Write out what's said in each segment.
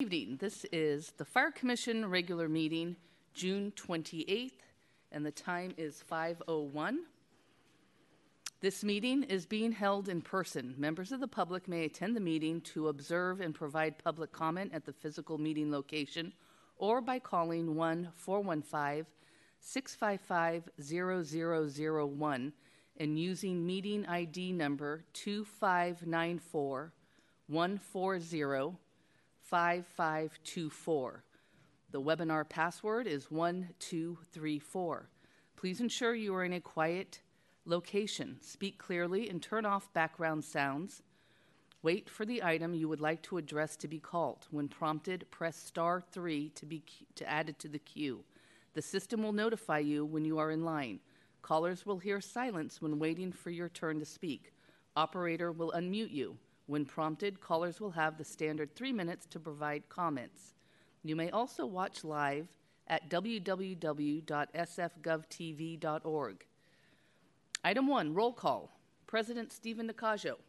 Good evening, this is the Fire Commission regular meeting, June 28th, and the time is 5:01. This meeting is being held in person. Members of the public may attend the meeting to observe and provide public comment at the physical meeting location or by calling 1-415-655-0001 and using meeting ID number 2594 140 5524. The webinar password is 1234. Please ensure you are in a quiet location. Speak clearly and turn off background sounds. Wait for the item you would like to address to be called. When prompted, press star 3 to be to add it to the queue. The system will notify you when you are in line. Callers will hear silence when waiting for your turn to speak. Operator will unmute you. When prompted, callers will have the standard three minutes to provide comments. You may also watch live at www.sfgovtv.org. Item one, roll call. President Stephen Nakajo. I'm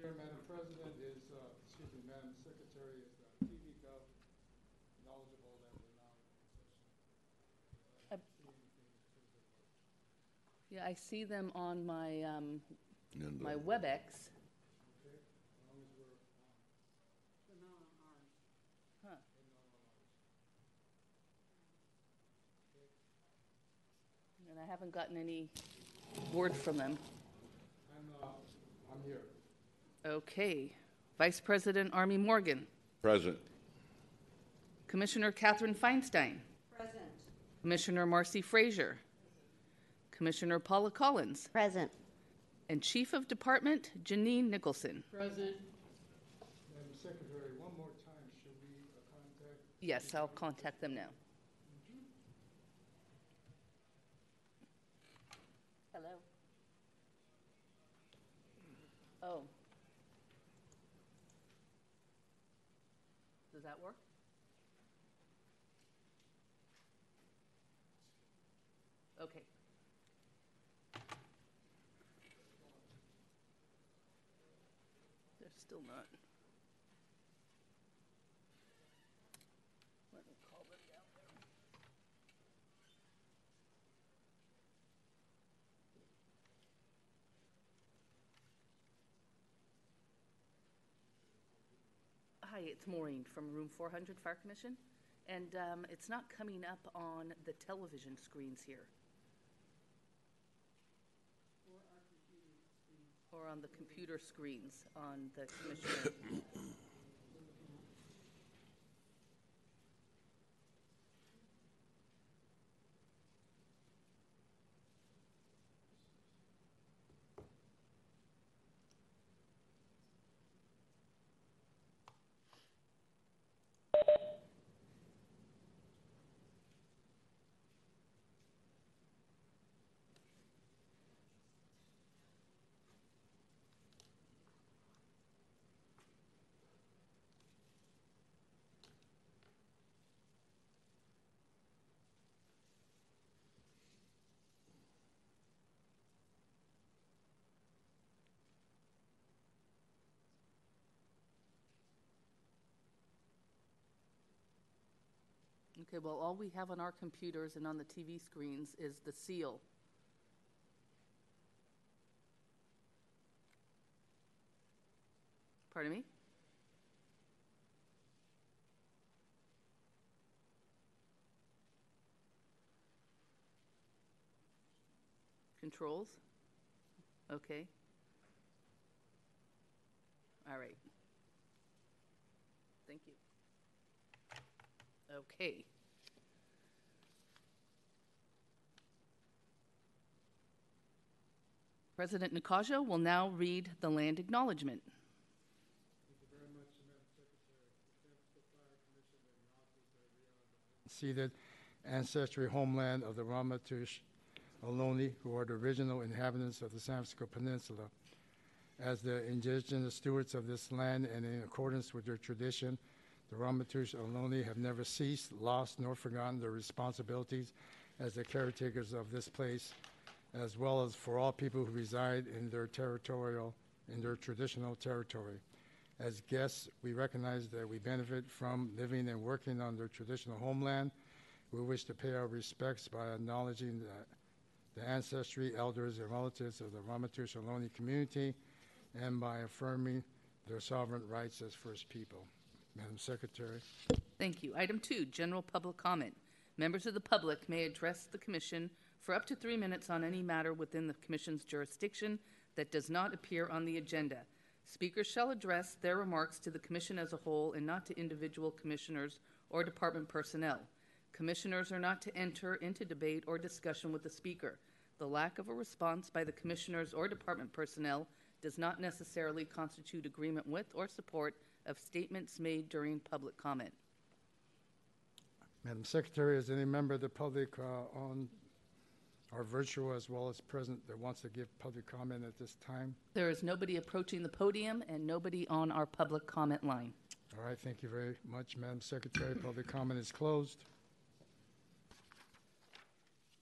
here, Madam President, is, uh, excuse me, Madam Secretary, is uh, TV Gov knowledgeable that we're now in session? Yeah, I see them on my um, And, my WebEx. Okay, as long as we're on. Huh. And I haven't gotten any word from them. I'm, uh, I'm here. Okay. Vice President Armie Morgan. Present. Commissioner Katherine Feinstein. Present. Commissioner Marcy Frazier. Commissioner Paula Collins. Present. And Chief of Department Jeanine Nicholson. Present. Madam Secretary, one more time, should we uh, contact? Yes, I'll contact them now. Oh. Does that work? Okay. They're still not. Let me call them down there. Hi, it's Maureen from Room 400 Fire Commission, and um, it's not coming up on the television screens here. Or on the computer screens on the commissioner. Okay, well, all we have on our computers and on the TV screens is the seal. Pardon me? Controls? Okay. All right. Thank you. Okay. President Nakajo will now read the land acknowledgement. Unceded ancestry homeland of the Ramaytush Ohlone, who are the original inhabitants of the San Francisco Peninsula. As the indigenous stewards of this land and in accordance with their tradition, the Ramaytush Ohlone have never ceased, lost, nor forgotten their responsibilities as the caretakers of this place, as well as for all people who reside in their territorial, in their traditional territory. As guests, we recognize that we benefit from living and working on their traditional homeland. We wish to pay our respects by acknowledging the, the ancestry, elders, and relatives of the Ramaytush Ohlone community and by affirming their sovereign rights as First People. Madam Secretary. Thank you. Item two, general public comment. Members of the public may address the commission for up to three minutes on any matter within the commission's jurisdiction that does not appear on the agenda. Speakers shall address their remarks to the commission as a whole and not to individual commissioners or department personnel. Commissioners are not to enter into debate or discussion with the speaker. The lack of a response by the commissioners or department personnel does not necessarily constitute agreement with or support of statements made during public comment. Madam Secretary, is any member of the public uh, on our virtual as well as present that wants to give public comment at this time? There is nobody approaching the podium and nobody on our public comment line. All right, thank you very much, Madam Secretary. Public comment is closed.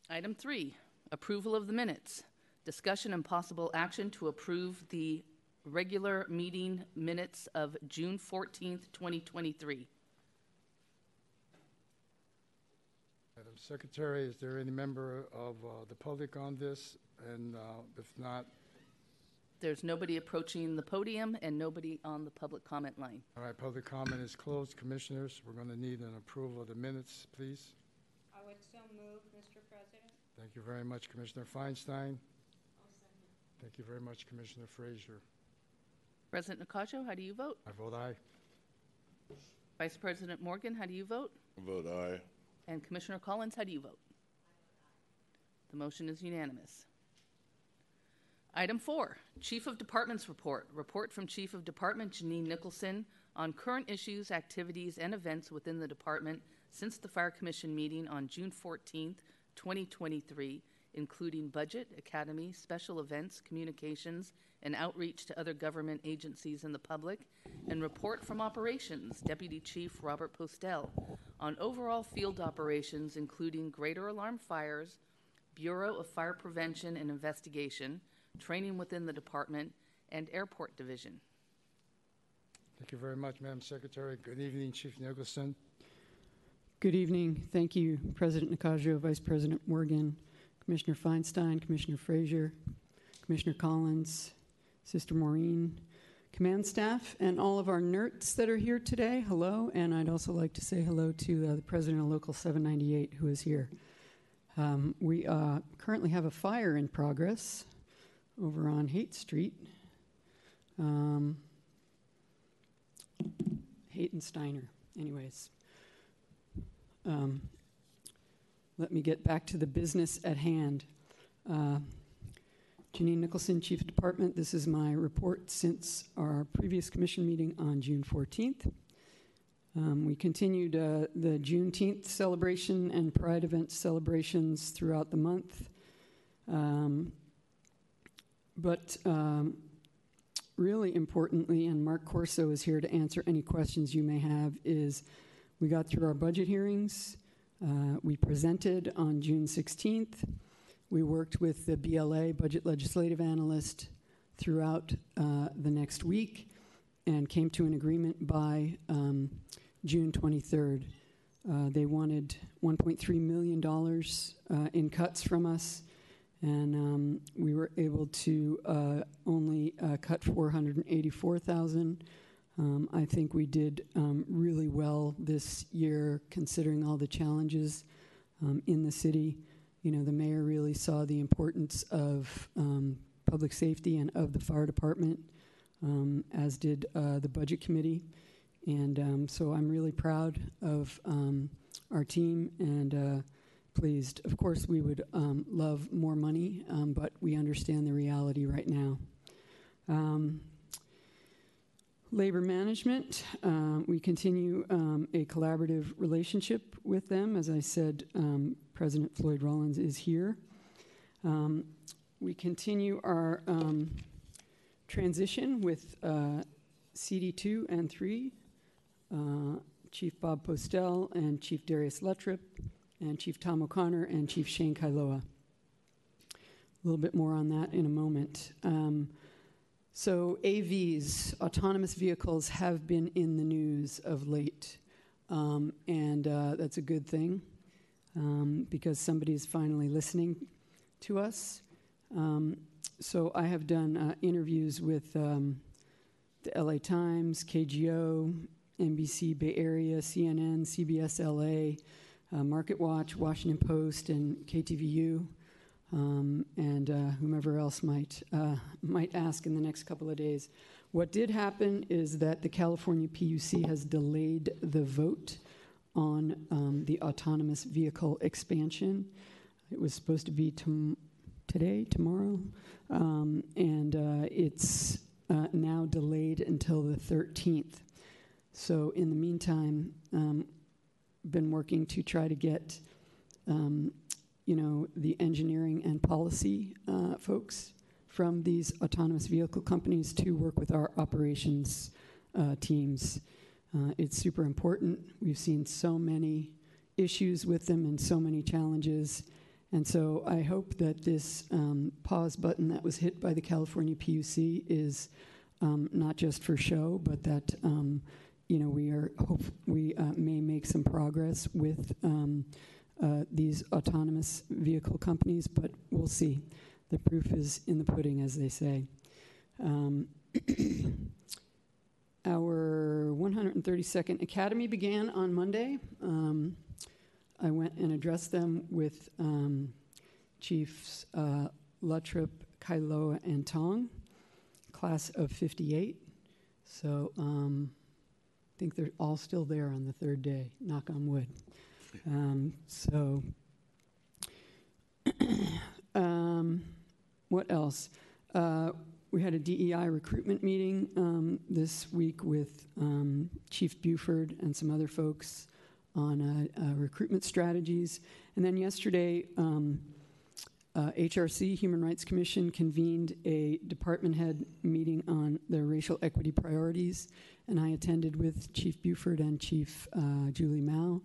Item three, approval of the minutes. Discussion and possible action to approve the regular meeting minutes of June 14th, 2023. Secretary, is there any member of uh, the public on this? And uh, if not, There's nobody approaching the podium and nobody on the public comment line. all right, public comment is closed. Commissioners, we're going to need an approval of the minutes, please. I would so move, Mr. President. Thank you very much, Commissioner Feinstein. Thank you very much, Commissioner Frazier. President Nakajo, how do you vote? I vote aye. Vice President Morgan, how do you vote? I Vote aye. And Commissioner Collins, how do you vote? The motion is unanimous. Item four, Chief of Department's report. Report from Chief of Department Jeanine Nicholson on current issues, activities, and events within the department since the Fire Commission meeting on June 14th, 2023, including budget, academy, special events, communications, and outreach to other government agencies and the public, and report from operations, Deputy Chief Robert Postel, on overall field operations, including greater alarm fires, Bureau of Fire Prevention and Investigation, training within the department, and airport division. Thank you very much, Madam Secretary. Good evening, Chief Nicholson. Good evening. Thank you, President Nakajo, Vice President Morgan, Commissioner Feinstein, Commissioner Frazier, Commissioner Collins, Sister Maureen, command staff, and all of our NERTs that are here today. Hello, and I'd also like to say hello to uh, the President of Local 798 who is here. Um, we uh, currently have a fire in progress over on Haight Street. Um, Haight and Steiner. Anyways, um, let me get back to the business at hand. Uh, Jeanine Nicholson, Chief of Department. This is my report since our previous commission meeting on June 14th. Um, we continued uh, the Juneteenth celebration and Pride event celebrations throughout the month. Um, but um, really importantly, and Mark Corso is here to answer any questions you may have, is we got through our budget hearings. Uh, we presented on June 16th. We worked with the BLA, Budget Legislative Analyst, throughout uh, the next week and came to an agreement by um, June 23rd. Uh, they wanted $1.3 million uh, in cuts from us, and um, we were able to uh, only uh, cut 484,000. Um, I think we did um, really well this year, considering all the challenges um, in the city. You know, the mayor really saw the importance of um, public safety and of the fire department, um, as did uh, the budget committee. And um, so I'm really proud of our team and uh, pleased. Of course, we would love more money, but we understand the reality right now. Um, labor management, um, we continue um, a collaborative relationship with them. As I said, um, President Floyd Rollins is here. Um, we continue our um, transition with uh, CD2 and 3, uh, Chief Bob Postel and Chief Darius Luttropp, and Chief Tom O'Connor and Chief Shane Kailoa. A little bit more on that in a moment. So, AVs, autonomous vehicles, have been in the news of late. Um, and uh, that's a good thing um, because somebody is finally listening to us. Um, so, I have done uh, interviews with um, the LA Times, KGO, NBC Bay Area, CNN, CBS LA, uh, Market Watch, Washington Post, and KTVU um, and uh, whomever else might uh, might ask in the next couple of days. What did happen is that the California PUC has delayed the vote on um, the autonomous vehicle expansion. It was supposed to be tom- today, tomorrow, um, and uh, it's uh, now delayed until the 13th. So, in the meantime, um, been working to try to get um, you know, the engineering and policy uh, folks from these autonomous vehicle companies to work with our operations uh, teams. Uh, it's super important. We've seen so many issues with them and so many challenges. And so I hope that this um, pause button that was hit by the California PUC is um, not just for show, but that um, you know we are hope we uh, may make some progress with um, uh, these autonomous vehicle companies, but we'll see. The proof is in the pudding, as they say. Um, our 132nd Academy began on Monday. Um, I went and addressed them with um, Chiefs uh, Luttropp, Kailoa, and Tong, class of 58. So um, I think they're all still there on the third day, knock on wood. Um, so, um, what else? Uh, we had a DEI recruitment meeting um, this week with um, Chief Buford and some other folks on uh, uh, recruitment strategies. And then yesterday, um, uh, HRC, Human Rights Commission, convened a department head meeting on the racial equity priorities, and I attended with Chief Buford and Chief uh, Julie Mao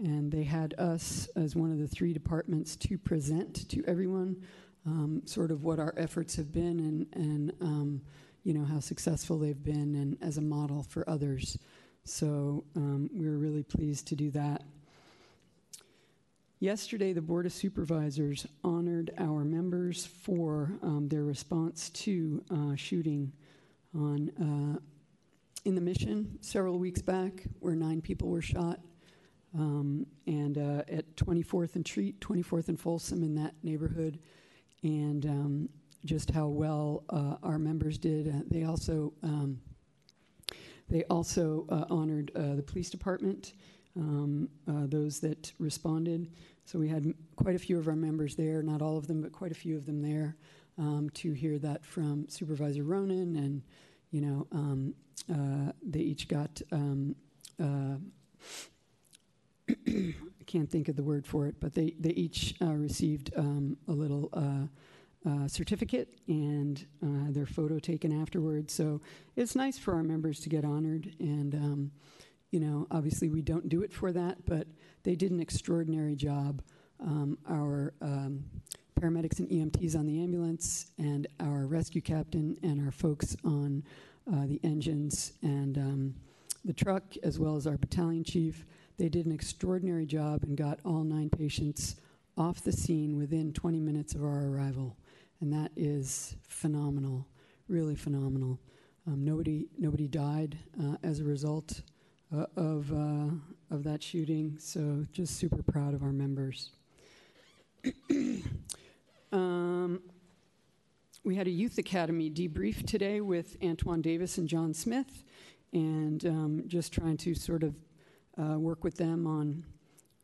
and they had us as one of the three departments to present to everyone um, sort of what our efforts have been and, and um, you know how successful they've been and as a model for others. So um, we were really pleased to do that. Yesterday the board of supervisors honored our members for um, their response to uh, shooting on uh, in the mission. Several weeks back where nine people were shot um, and uh, at 24th and Treat, 24th and Folsom in that neighborhood, and um, just how well uh, our members did. Uh, they also um, they also uh, honored uh, the police department, um, uh, those that responded. So we had quite a few of our members there, not all of them, but quite a few of them there, um, to hear that from Supervisor Ronen, and you know um, they each got. I can't think of the word for it, but they, they each uh, received um, a little uh, uh, certificate and uh, their photo taken afterwards. So it's nice for our members to get honored. And, um, you know, obviously we don't do it for that, but they did an extraordinary job. Um, our um, paramedics and EMTs on the ambulance, and our rescue captain, and our folks on uh, the engines and um, the truck, as well as our battalion chief. They did an extraordinary job and got all nine patients off the scene within 20 minutes of our arrival. And that is phenomenal, really phenomenal. Um, nobody, nobody died uh, as a result uh, of, uh, of that shooting, so just super proud of our members. um, we had a youth academy debrief today with Antoine Davis and John Smith, and um, just trying to sort of uh, work with them on,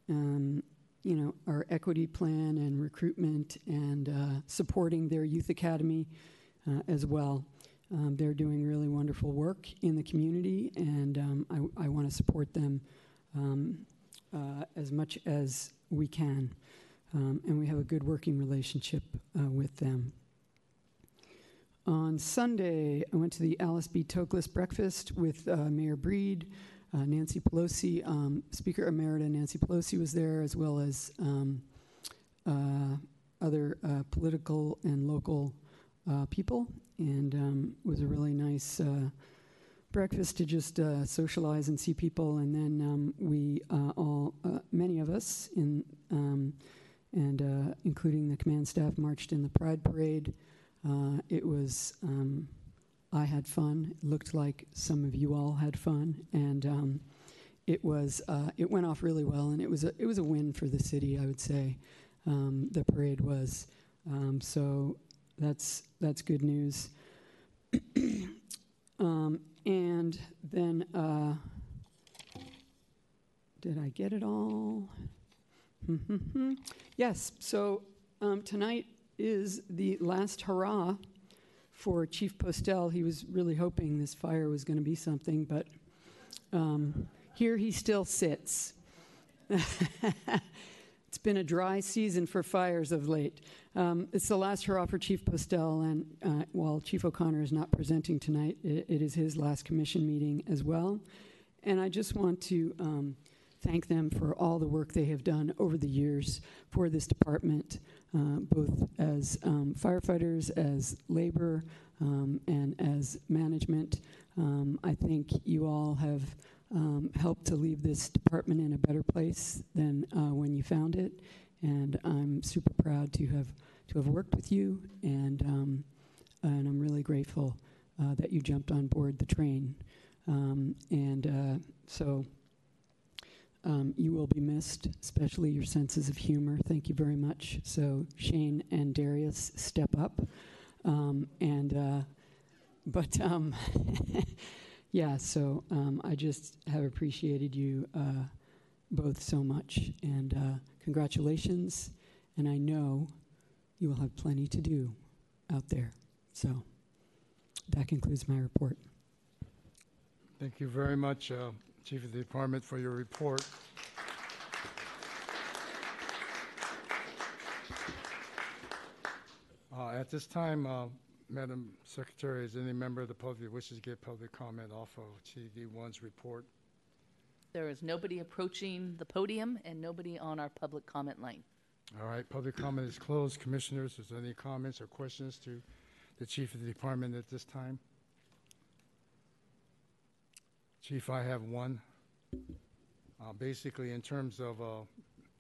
um, you know, our equity plan and recruitment and uh, supporting their youth academy uh, as well. Um, they're doing really wonderful work in the community, and um, I, I want to support them um, uh, as much as we can. Um, and we have a good working relationship uh, with them. On Sunday, I went to the Alice B. Toklas breakfast with uh, Mayor Breed, uh, Nancy Pelosi, um, Speaker Emerita Nancy Pelosi was there, as well as um, uh, other uh, political and local uh, people, and um, was a really nice uh, breakfast to just uh, socialize and see people. And then um, we all, many of us, in um, and including the command staff, marched in the Pride Parade. It was. Um, I had fun. It looked like some of you all had fun, and um, it was. Uh, it went off really well, and it was. A, it was a win for the city. I would say um, the parade was. Um, so that's that's good news. um, and then, uh, did I get it all? yes. So um, tonight is the last hurrah for Chief Postel. He was really hoping this fire was going to be something, but um, here he still sits. it's been a dry season for fires of late. Um, it's the last hurrah for Chief Postel, and uh, while Chief O'Connor is not presenting tonight, it, it is his last commission meeting as well. And I just want to um, thank them for all the work they have done over the years for this department, uh, both as um, firefighters, as labor, um, and as management. Um, I think you all have um, helped to leave this department in a better place than uh, when you found it, and I'm super proud to have to have worked with you, and um, and I'm really grateful uh, that you jumped on board the train, um, and uh, so. Um, you will be missed, especially your senses of humor. Thank you very much. So Shane and Darius, step up, um, and uh, but um, yeah. So um, I just have appreciated you uh, both so much, and uh, congratulations. And I know you will have plenty to do out there. So that concludes my report. Thank you very much, uh, Chief of the Department, for your report. Uh, At this time, uh, Madam Secretary, is any member of the public wishes to give public comment off of TV1's report? There is nobody approaching the podium and nobody on our public comment line. All right, public comment is closed. Commissioners, is there any comments or questions to the Chief of the Department at this time? Chief, I have one. Uh, Basically, in terms of, uh,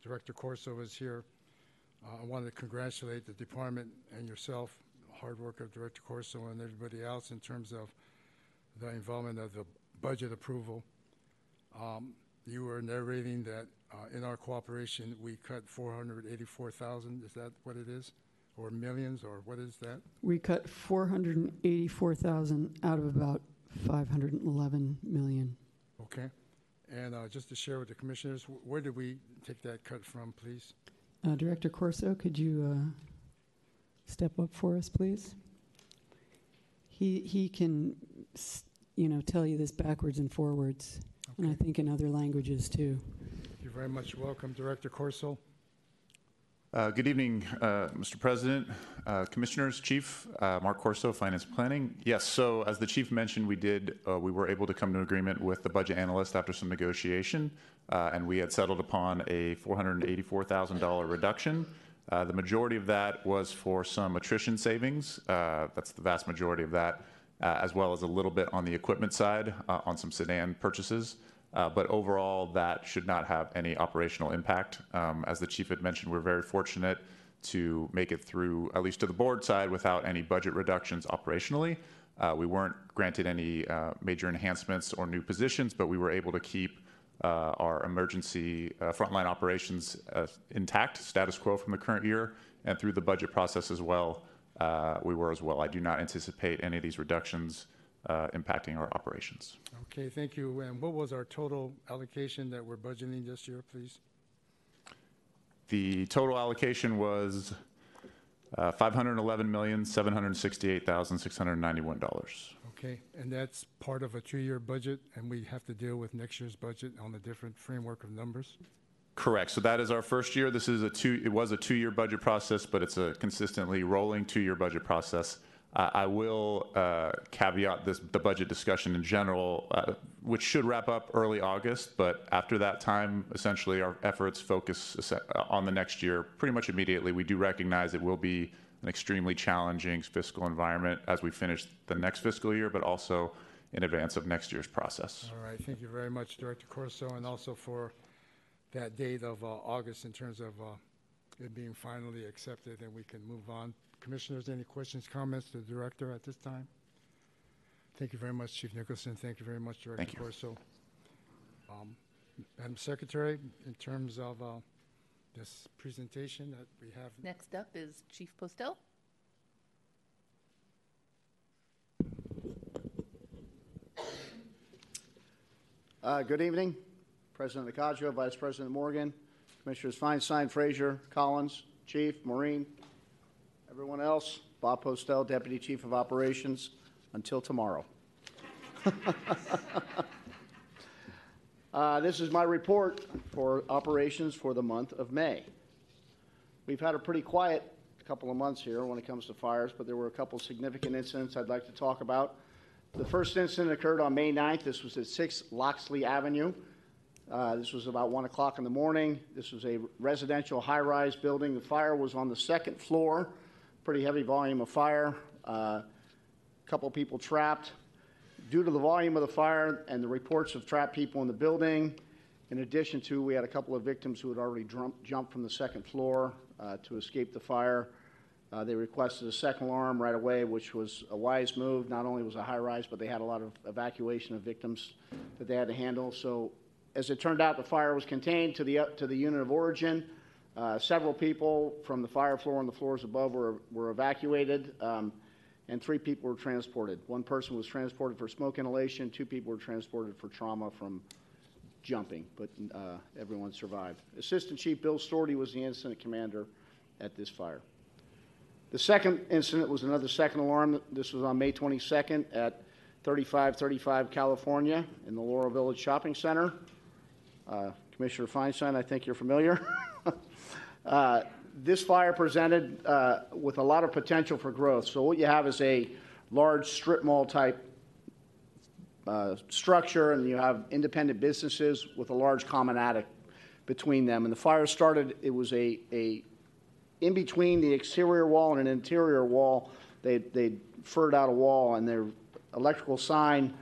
Director Corso is here, uh, I want to congratulate the department and yourself, hard work of Director Corso and everybody else in terms of the involvement of the budget approval. Um, You were narrating that uh, in our cooperation, we cut 484,000, is that what it is? Or millions, or what is that? We cut 484,000 out of about 511 million. Okay. And uh, just to share with the commissioners, wh- where did we take that cut from, please? Uh, Director Corso, could you uh, step up for us, please? He he can, s- you know, tell you this backwards and forwards, and I Okay. think in other languages too. Thank you very much. Welcome, Director Corso. Uh, Good evening, uh, Mr. President, uh, Commissioners, Chief, uh, Mark Corso, Finance Planning. Yes, so as the Chief mentioned, we did, uh, we were able to come to an agreement with the budget analyst after some negotiation, uh, and we had settled upon a $484,000 reduction. The majority of that was for some attrition savings. That's the vast majority of that, as well as a little bit on the equipment side on some sedan purchases. Uh, But overall, that should not have any operational impact. Um, As the chief had mentioned, we're very fortunate to make it through, at least to the board side, without any budget reductions operationally. Uh, We weren't granted any uh, major enhancements or new positions, but we were able to keep our emergency frontline operations intact, status quo from the current year, and through the budget process as well, we were as well. I do not anticipate any of these reductions impacting our operations. Okay, thank you. And what was our total allocation that we're budgeting this year, please? The total allocation was uh, $511,768,691. Okay, and that's part of a two-year budget, and we have to deal with next year's budget on a different framework of numbers? Correct. So that is our first year. This is a two, it was a two-year budget process, but it's a consistently rolling two-year budget process. I will uh, caveat this, the budget discussion in general, uh, which should wrap up early August, but after that time, essentially our efforts focus uh, on the next year pretty much immediately. We do recognize it will be an extremely challenging fiscal environment as we finish the next fiscal year, but also in advance of next year's process. All right, thank you very much, Director Corso, and also for that date of uh, August in terms of uh, it being finally accepted, and we can move on. Commissioners, any questions, comments to the Director at this time? Thank you very much, Chief Nicholson. Thank you very much, Director Thank you. Corso. Um, Madam Secretary, in terms of uh, this presentation that we have, Next up is Chief Postel. Uh, Good evening, President Nakajo, Vice President Morgan, Commissioners Feinstein, Frazier, Collins, Chief, Maureen, everyone else, Bob Postel, Deputy Chief of Operations, until tomorrow. Uh, This is my report for operations for the month of May. We've had a pretty quiet couple of months here when it comes to fires, but there were a couple significant incidents I'd like to talk about. The first incident occurred on May 9th. This was at 6 Loxley Avenue. Uh, This was about 1 o'clock in the morning. This was a residential high-rise building. The fire was on the second floor, pretty heavy volume of fire. A Couple people trapped. Due to the volume of the fire and the reports of trapped people in the building, in addition to, we had a couple of victims who had already jumped from the second floor uh, to escape the fire. Uh, They requested a second alarm right away, which was a wise move. Not only was it high-rise, but they had a lot of evacuation of victims that they had to handle. So as it turned out, the fire was contained to the, to the unit of origin. Uh, Several people from the fire floor and the floors above were were evacuated, um, and three people were transported. One person was transported for smoke inhalation, two people were transported for trauma from jumping, but uh, everyone survived. Assistant Chief Bill Storty was the incident commander at this fire. The second incident was another second alarm. This was on May 22nd at 3535 California in the Laurel Village Shopping Center. Uh, Commissioner Feinstein, I think you're familiar. Uh, This fire presented uh, with a lot of potential for growth. So what you have is a large strip mall type uh, structure, and you have independent businesses with a large common attic between them. And the fire started, it was a, a in between the exterior wall and an interior wall, they, they furred out a wall, and their electrical sign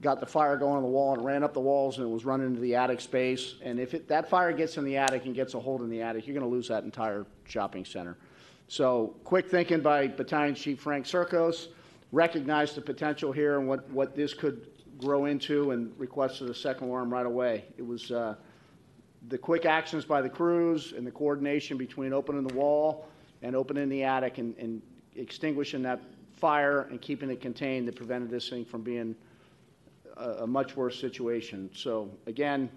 got the fire going on the wall and ran up the walls, and it was running into the attic space. And if it, that fire gets in the attic and gets a hold in the attic, you're going to lose that entire shopping center. So quick thinking by Battalion Chief Frank Circos, recognized the potential here and what, what this could grow into, and requested a second alarm right away. It was, uh, the quick actions by the crews and the coordination between opening the wall and opening the attic and, and extinguishing that fire and keeping it contained that prevented this thing from being a, much worse situation. So again,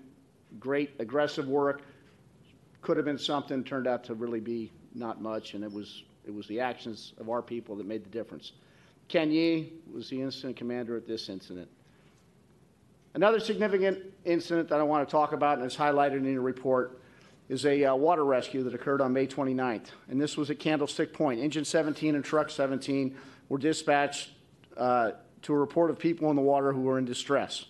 great aggressive work. Could have been something, turned out to really be not much, and it was, it was the actions of our people that made the difference. Ken Yee was the incident commander at this incident. Another significant incident that I want to talk about, and it's highlighted in your report, is a uh, water rescue that occurred on May 29th. And this was at Candlestick Point. Engine 17 and Truck 17 were dispatched uh, to a report of people in the water who were in distress.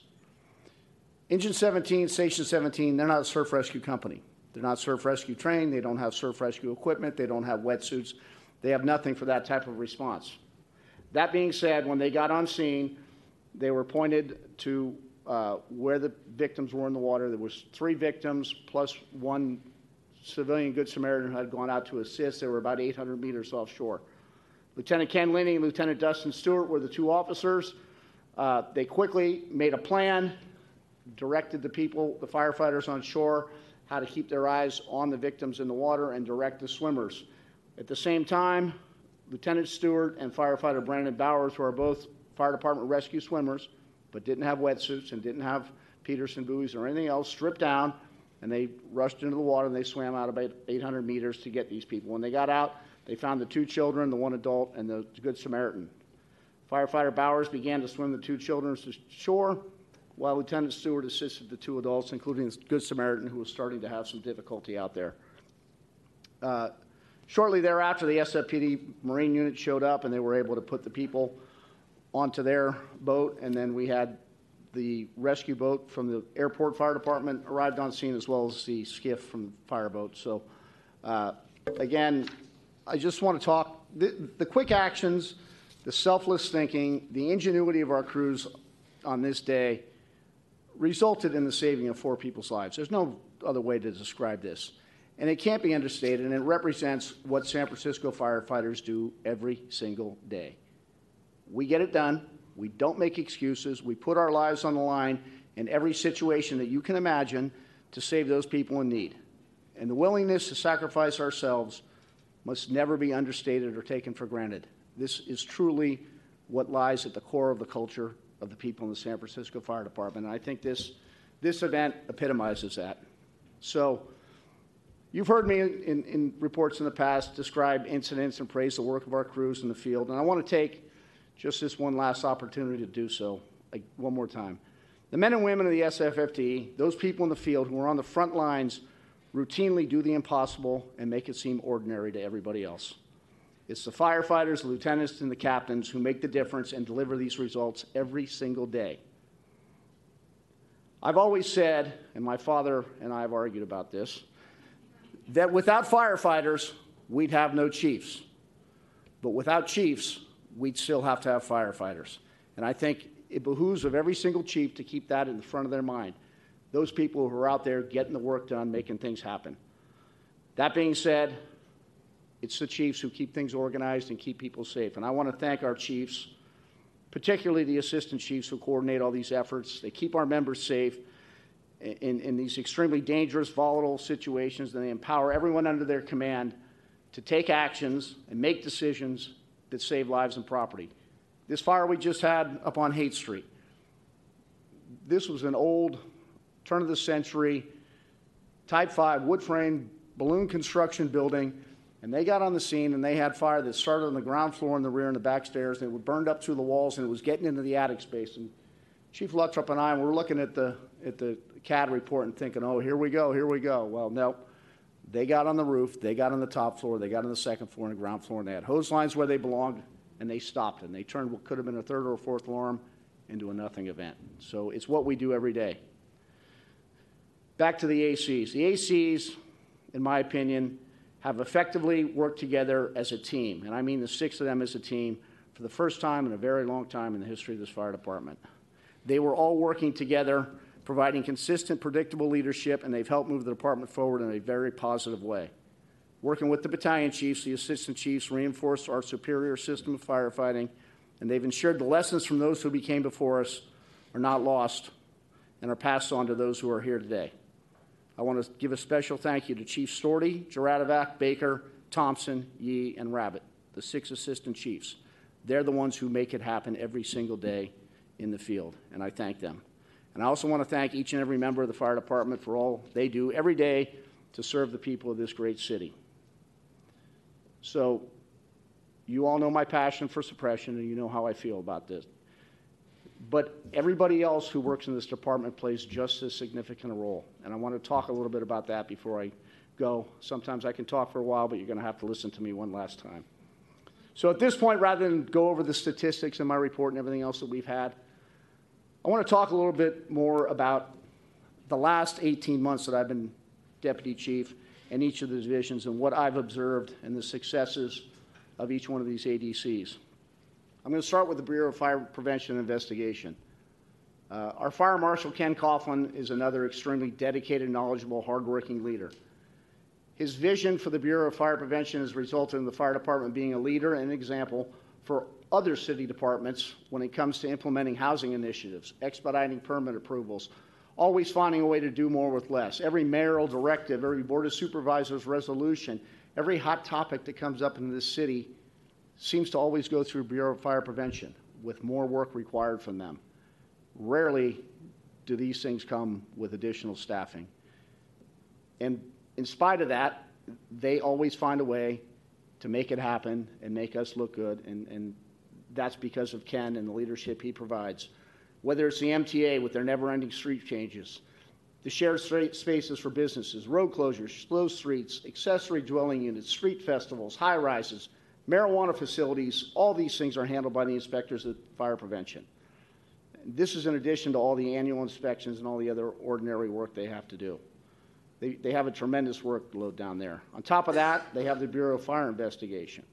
Engine 17, Station 17, they're not a surf rescue company. They're not surf rescue trained. They don't have surf rescue equipment. They don't have wetsuits. They have nothing for that type of response. That being said, when they got on scene, they were pointed to uh, where the victims were in the water. There was three victims plus one civilian Good Samaritan who had gone out to assist. They were about 800 meters offshore. Lieutenant Ken Linney and Lieutenant Dustin Stewart were the two officers. Uh, they quickly made a plan, directed the people, the firefighters on shore, how to keep their eyes on the victims in the water and direct the swimmers. At the same time, Lieutenant Stewart and firefighter Brandon Bowers, who are both fire department rescue swimmers, but didn't have wetsuits and didn't have Peterson buoys or anything else, stripped down, and they rushed into the water and they swam out about 800 meters to get these people. When they got out, they found the two children, the one adult, and the Good Samaritan. Firefighter Bowers began to swim the two children to shore, while Lieutenant Stewart assisted the two adults, including the Good Samaritan, who was starting to have some difficulty out there. Uh, shortly thereafter, the SFPD Marine unit showed up, and they were able to put the people onto their boat, and then we had the rescue boat from the airport fire department arrived on scene, as well as the skiff from the fireboat. So, uh, again, I just want to talk, the, the quick actions, the selfless thinking, the ingenuity of our crews on this day resulted in the saving of four people's lives. There's no other way to describe this. And it can't be understated, and it represents what San Francisco firefighters do every single day. We get it done. We don't make excuses. We put our lives on the line in every situation that you can imagine to save those people in need. And the willingness to sacrifice ourselves must never be understated or taken for granted. This is truly what lies at the core of the culture of the people in the San Francisco Fire Department. And I think this, this event epitomizes that. So, you've heard me in, in reports in the past describe incidents and praise the work of our crews in the field. And I want to take just this one last opportunity to do so like, one more time. The men and women of the SFFD, those people in the field who are on the front lines, routinely do the impossible and make it seem ordinary to everybody else. It's the firefighters, the lieutenants, and the captains who make the difference and deliver these results every single day. I've always said, and my father and I have argued about this, that without firefighters, we'd have no chiefs. But without chiefs, we'd still have to have firefighters. And I think it behooves of every single chief to keep that in the front of their mind. Those people who are out there getting the work done, making things happen. That being said, it's the chiefs who keep things organized and keep people safe. And I want to thank our chiefs, particularly the assistant chiefs who coordinate all these efforts. They keep our members safe in, in these extremely dangerous, volatile situations, and they empower everyone under their command to take actions and make decisions that save lives and property. This fire we just had up on Haight Street, this was an old, turn of the century, Type 5 wood frame balloon construction building and they got on the scene and they had fire that started on the ground floor in the rear and the back stairs, and it burned up through the walls and it was getting into the attic space. And Chief Luttropp and I were looking at the, at the CAD report and thinking, oh, here we go, here we go. Well, no. They got on the roof, they got on the top floor, they got on the second floor and the ground floor, and they had hose lines where they belonged, and they stopped. And they turned what could have been a third or a fourth alarm into a nothing event. So it's what we do every day. Back to the ACs. The ACs, in my opinion, have effectively worked together as a team, and I mean the six of them as a team, for the first time in a very long time in the history of this fire department. They were all working together, providing consistent, predictable leadership, and they've helped move the department forward in a very positive way. Working with the battalion chiefs, the assistant chiefs reinforced our superior system of firefighting, and they've ensured the lessons from those who became before us are not lost and are passed on to those who are here today. I want to give a special thank you to Chief Storty, Jaradovac, Baker, Thompson, Yee, and Rabbit, the six assistant chiefs. They're the ones who make it happen every single day in the field, and I thank them. And I also want to thank each and every member of the fire department for all they do every day to serve the people of this great city. So, you all know my passion for suppression, and you know how I feel about this. But everybody else who works in this department plays just as significant a role. And I want to talk a little bit about that before I go. Sometimes I can talk for a while, but you're going to have to listen to me one last time. So at this point, rather than go over the statistics in my report and everything else that we've had, I want to talk a little bit more about the last 18 months that I've been deputy chief in each of the divisions and what I've observed and the successes of each one of these ADCs. I'm going to start with the Bureau of Fire Prevention and Investigation. Uh, our Fire Marshal, Ken Cofflin, is another extremely dedicated, knowledgeable, hardworking leader. His vision for the Bureau of Fire Prevention has resulted in the fire department being a leader and an example for other city departments when it comes to implementing housing initiatives, expediting permit approvals, always finding a way to do more with less. Every mayoral directive, every board of supervisors resolution, every hot topic that comes up in this city seems to always go through Bureau of Fire Prevention with more work required from them. Rarely do these things come with additional staffing. And in spite of that, they always find a way to make it happen and make us look good. And, and that's because of Ken and the leadership he provides. Whether it's the MTA with their never ending street changes, the shared spaces for businesses, road closures, slow streets, accessory dwelling units, street festivals, high rises, marijuana facilities, all these things are handled by the inspectors of fire prevention. This is in addition to all the annual inspections and all the other ordinary work they have to do. They, they have a tremendous workload down there. On top of that, they have the Bureau of Fire Investigation.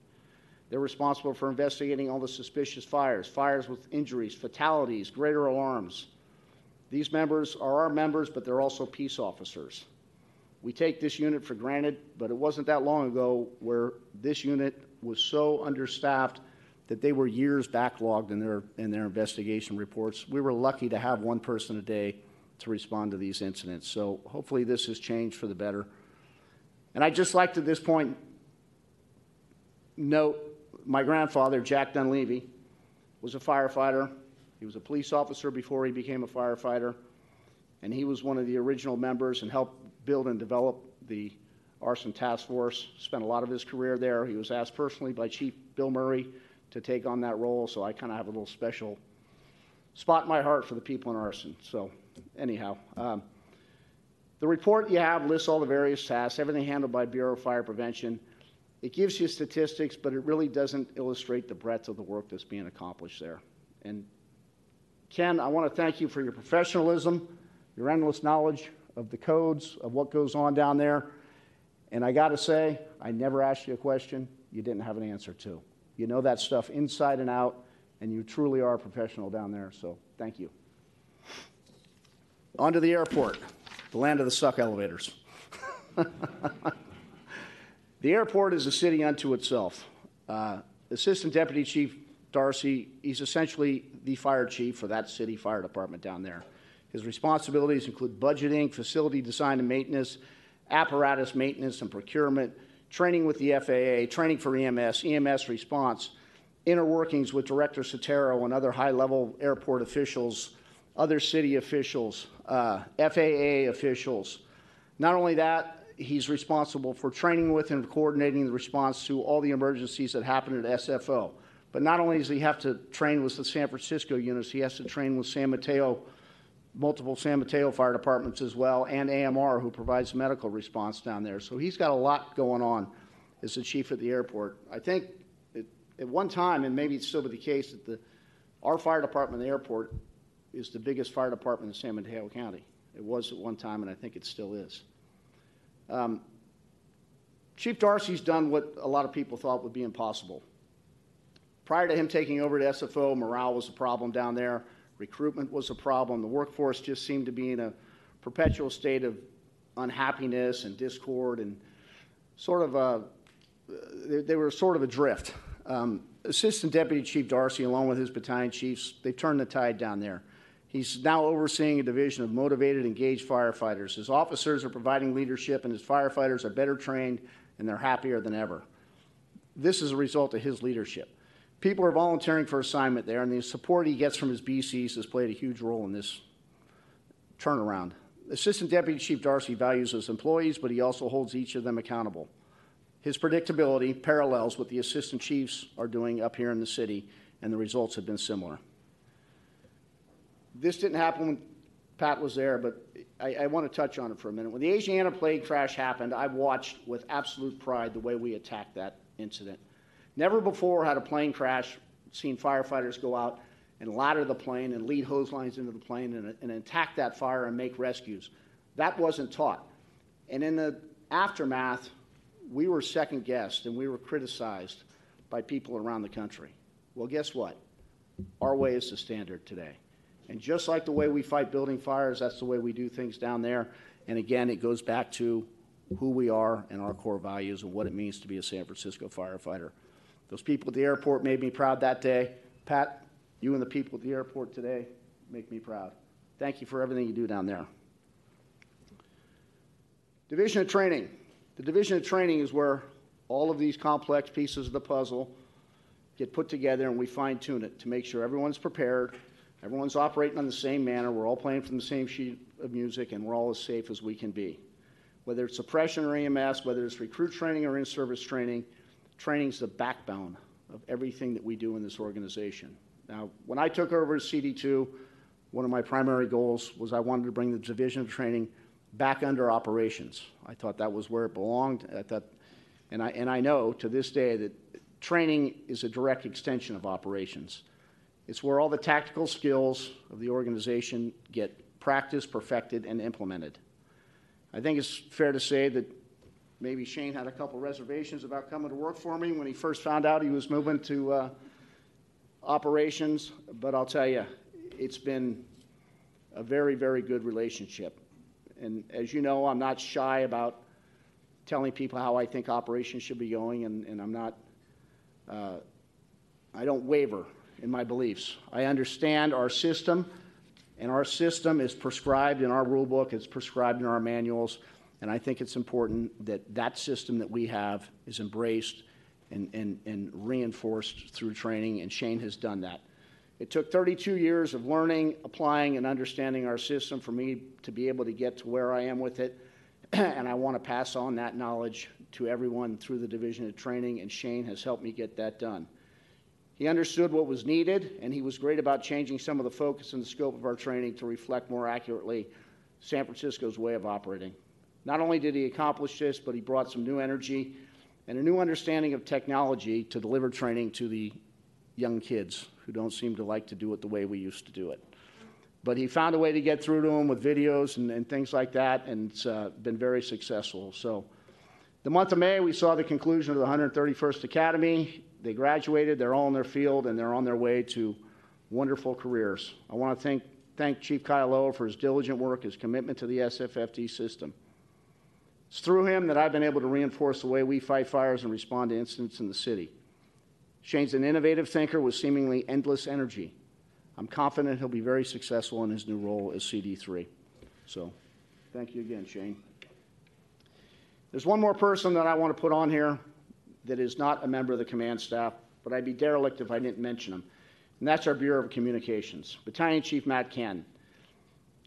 They're responsible for investigating all the suspicious fires, fires with injuries, fatalities, greater alarms. These members are our members, but they're also peace officers. We take this unit for granted, but it wasn't that long ago where this unit was so understaffed that they were years backlogged in their, in their investigation reports. We were lucky to have one person a day to respond to these incidents. So hopefully this has changed for the better. And I'd just like to, this point, note my grandfather, Jack Dunleavy, was a firefighter. He was a police officer before he became a firefighter. And he was one of the original members and helped build and develop the arson task force. Spent a lot of his career there. He was asked personally by Chief Bill Murray to take on that role. So I kind of have a little special spot in my heart for the people in arson. So, anyhow, um, the report you have lists all the various tasks, everything handled by Bureau of Fire Prevention. It gives you statistics, but it really doesn't illustrate the breadth of the work that's being accomplished there. And Ken, I want to thank you for your professionalism, your endless knowledge of the codes, of what goes on down there. And I got to say, I never asked you a question you didn't have an answer to. You know that stuff inside and out, and you truly are a professional down there. So thank you. On to the airport, the land of the suck elevators. the airport is a city unto itself. Uh, Assistant Deputy Chief Darcy, he's essentially the fire chief for that city fire department down there. His responsibilities include budgeting, facility design and maintenance, apparatus maintenance and procurement, training with the FAA, training for EMS, EMS response, inner workings with Director Satero and other high level airport officials, other city officials, uh, FAA officials. Not only that, he's responsible for training with and coordinating the response to all the emergencies that happen at SFO. But not only does he have to train with the San Francisco units, he has to train with San Mateo, multiple San Mateo fire departments as well, and AMR, who provides medical response down there. So he's got a lot going on as the chief of the airport. I think it, at one time, and maybe it's still the case, that the, our fire department the airport is the biggest fire department in San Mateo County. It was at one time, and I think it still is. Um, Chief Darcy's done what a lot of people thought would be impossible. Prior to him taking over at SFO, morale was a problem down there. Recruitment was a problem. The workforce just seemed to be in a perpetual state of unhappiness and discord and sort of a, they, they were sort of adrift. Um, Assistant Deputy Chief Darcy, along with his battalion chiefs, they turned the tide down there. He's now overseeing a division of motivated, engaged firefighters. His officers are providing leadership, and his firefighters are better trained and they're happier than ever. This is a result of his leadership people are volunteering for assignment there, and the support he gets from his BCs has played a huge role in this turnaround. Assistant Deputy Chief Darcy values his employees, but he also holds each of them accountable. His predictability parallels what the assistant chiefs are doing up here in the city, and the results have been similar. This didn't happen when Pat was there, but I, I want to touch on it for a minute. When the Asiana plane crash happened, I watched with absolute pride the way we attacked that incident. Never before had a plane crash seen firefighters go out and ladder the plane and lead hose lines into the plane and, and attack that fire and make rescues. That wasn't taught. And in the aftermath, we were second guessed and we were criticized by people around the country. Well, guess what? Our way is the standard today. And just like the way we fight building fires, that's the way we do things down there. And again, it goes back to who we are and our core values and what it means to be a San Francisco firefighter. Those people at the airport made me proud that day. Pat, you and the people at the airport today make me proud. Thank you for everything you do down there. Division of Training. The Division of Training is where all of these complex pieces of the puzzle get put together and we fine tune it to make sure everyone's prepared, everyone's operating on the same manner, we're all playing from the same sheet of music, and we're all as safe as we can be. Whether it's suppression or EMS, whether it's recruit training or in service training, Training is the backbone of everything that we do in this organization. Now, when I took over as CD2, one of my primary goals was I wanted to bring the division of training back under operations. I thought that was where it belonged. I thought, and I, and I know to this day that training is a direct extension of operations. It's where all the tactical skills of the organization get practiced, perfected, and implemented. I think it's fair to say that maybe Shane had a couple reservations about coming to work for me when he first found out he was moving to uh, operations, but I'll tell you, it's been a very, very good relationship. And as you know, I'm not shy about telling people how I think operations should be going, and, and I'm not, uh, I don't waver in my beliefs. I understand our system, and our system is prescribed in our rule book, it's prescribed in our manuals, and I think it's important that that system that we have is embraced and, and, and reinforced through training, and Shane has done that. It took 32 years of learning, applying, and understanding our system for me to be able to get to where I am with it. and I want to pass on that knowledge to everyone through the Division of Training, and Shane has helped me get that done. He understood what was needed, and he was great about changing some of the focus and the scope of our training to reflect more accurately San Francisco's way of operating. Not only did he accomplish this, but he brought some new energy and a new understanding of technology to deliver training to the young kids who don't seem to like to do it the way we used to do it. But he found a way to get through to them with videos and, and things like that, and it's uh, been very successful. So, the month of May, we saw the conclusion of the 131st Academy. They graduated, they're all in their field, and they're on their way to wonderful careers. I want to thank, thank Chief Kyle Lowe for his diligent work, his commitment to the SFFD system. It's through him that I've been able to reinforce the way we fight fires and respond to incidents in the city. Shane's an innovative thinker with seemingly endless energy. I'm confident he'll be very successful in his new role as CD3. So, thank you again, Shane. There's one more person that I want to put on here that is not a member of the command staff, but I'd be derelict if I didn't mention him, and that's our Bureau of Communications, Battalion Chief Matt Cannon.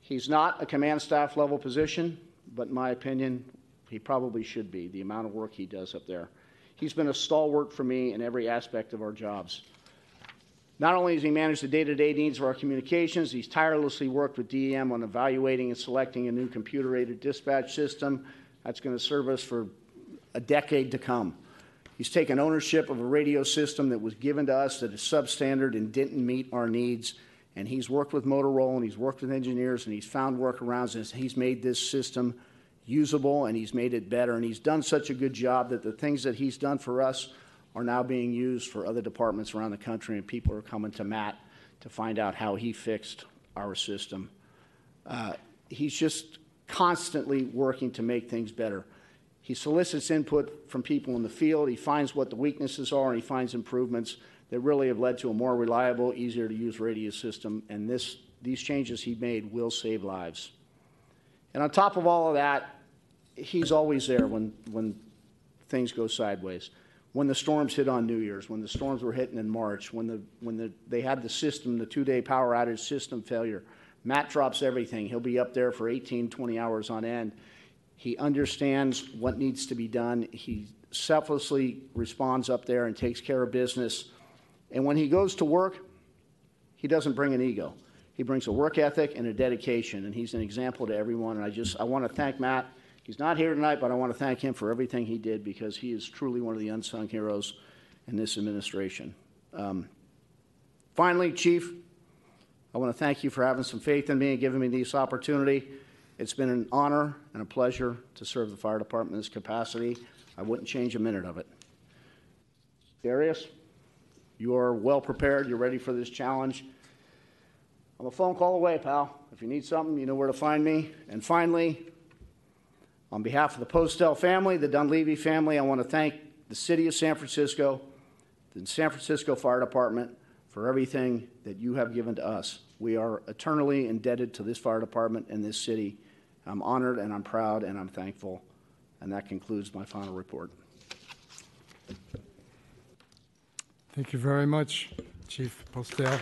He's not a command staff level position, but in my opinion, he probably should be, the amount of work he does up there. He's been a stalwart for me in every aspect of our jobs. Not only has he managed the day-to-day needs of our communications, he's tirelessly worked with DEM on evaluating and selecting a new computer-aided dispatch system that's going to serve us for a decade to come. He's taken ownership of a radio system that was given to us that is substandard and didn't meet our needs. And he's worked with Motorola and he's worked with engineers and he's found workarounds and he's made this system usable and he's made it better. And he's done such a good job that the things that he's done for us are now being used for other departments around the country. And people are coming to Matt to find out how he fixed our system. Uh, he's just constantly working to make things better. He solicits input from people in the field. He finds what the weaknesses are and he finds improvements that really have led to a more reliable, easier to use radio system. And this, these changes he made will save lives. And on top of all of that, he's always there when, when things go sideways. When the storms hit on New Year's, when the storms were hitting in March, when, the, when the, they had the system, the two day power outage system failure, Matt drops everything. He'll be up there for 18, 20 hours on end. He understands what needs to be done. He selflessly responds up there and takes care of business. And when he goes to work, he doesn't bring an ego. He brings a work ethic and a dedication, and he's an example to everyone. And I just I want to thank Matt. He's not here tonight, but I want to thank him for everything he did because he is truly one of the unsung heroes in this administration. Um, finally, Chief, I want to thank you for having some faith in me and giving me this opportunity. It's been an honor and a pleasure to serve the fire department in this capacity. I wouldn't change a minute of it. Darius, you are well prepared. You're ready for this challenge. I'm a phone call away, pal. If you need something, you know where to find me. And finally, on behalf of the Postel family, the Dunleavy family, I want to thank the city of San Francisco, the San Francisco Fire Department for everything that you have given to us. We are eternally indebted to this fire department and this city. I'm honored and I'm proud and I'm thankful. And that concludes my final report. Thank you very much, Chief Postel.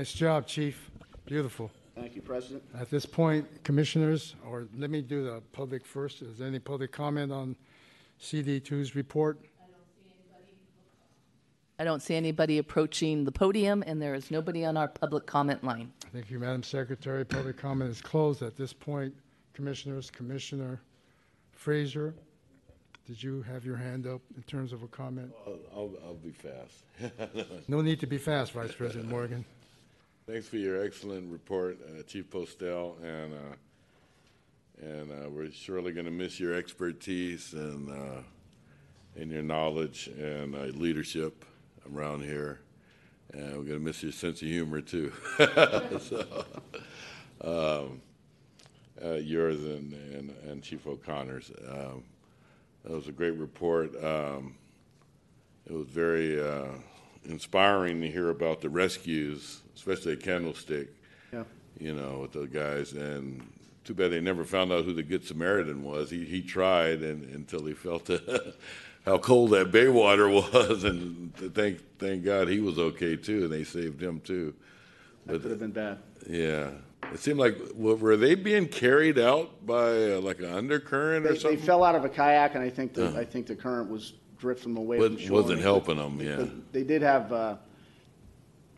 Nice job, Chief. Beautiful. Thank you, President. At this point, commissioners, or let me do the public first. Is there any public comment on CD2's report? I don't see anybody approaching the podium, and there is nobody on our public comment line. Thank you, Madam Secretary. Public comment is closed at this point. Commissioners, Commissioner Fraser, did you have your hand up in terms of a comment? I'll, I'll, I'll be fast. No need to be fast, Vice President Morgan. Thanks for your excellent report, uh, Chief Postel, and, uh, and, uh, we're surely gonna miss your expertise and, uh, and your knowledge and, leadership around here. And we're gonna miss your sense of humor too. So, um, uh, yours and, and, and Chief O'Connor's. Um, that was a great report. Um, it was very uh, inspiring to hear about the rescues, especially at Candlestick. Yeah. You know, with the guys, and too bad they never found out who the Good Samaritan was. He he tried, and until he felt the, how cold that bay water was, and thank thank God he was okay too, and they saved him too. That could have been bad. Yeah. It seemed like were they being carried out by uh, like an undercurrent They, or something? they fell out of a kayak, and I think the, I think the current was drifting them away from Wasn't, shore. wasn't and helping them. Yeah. They did have, uh,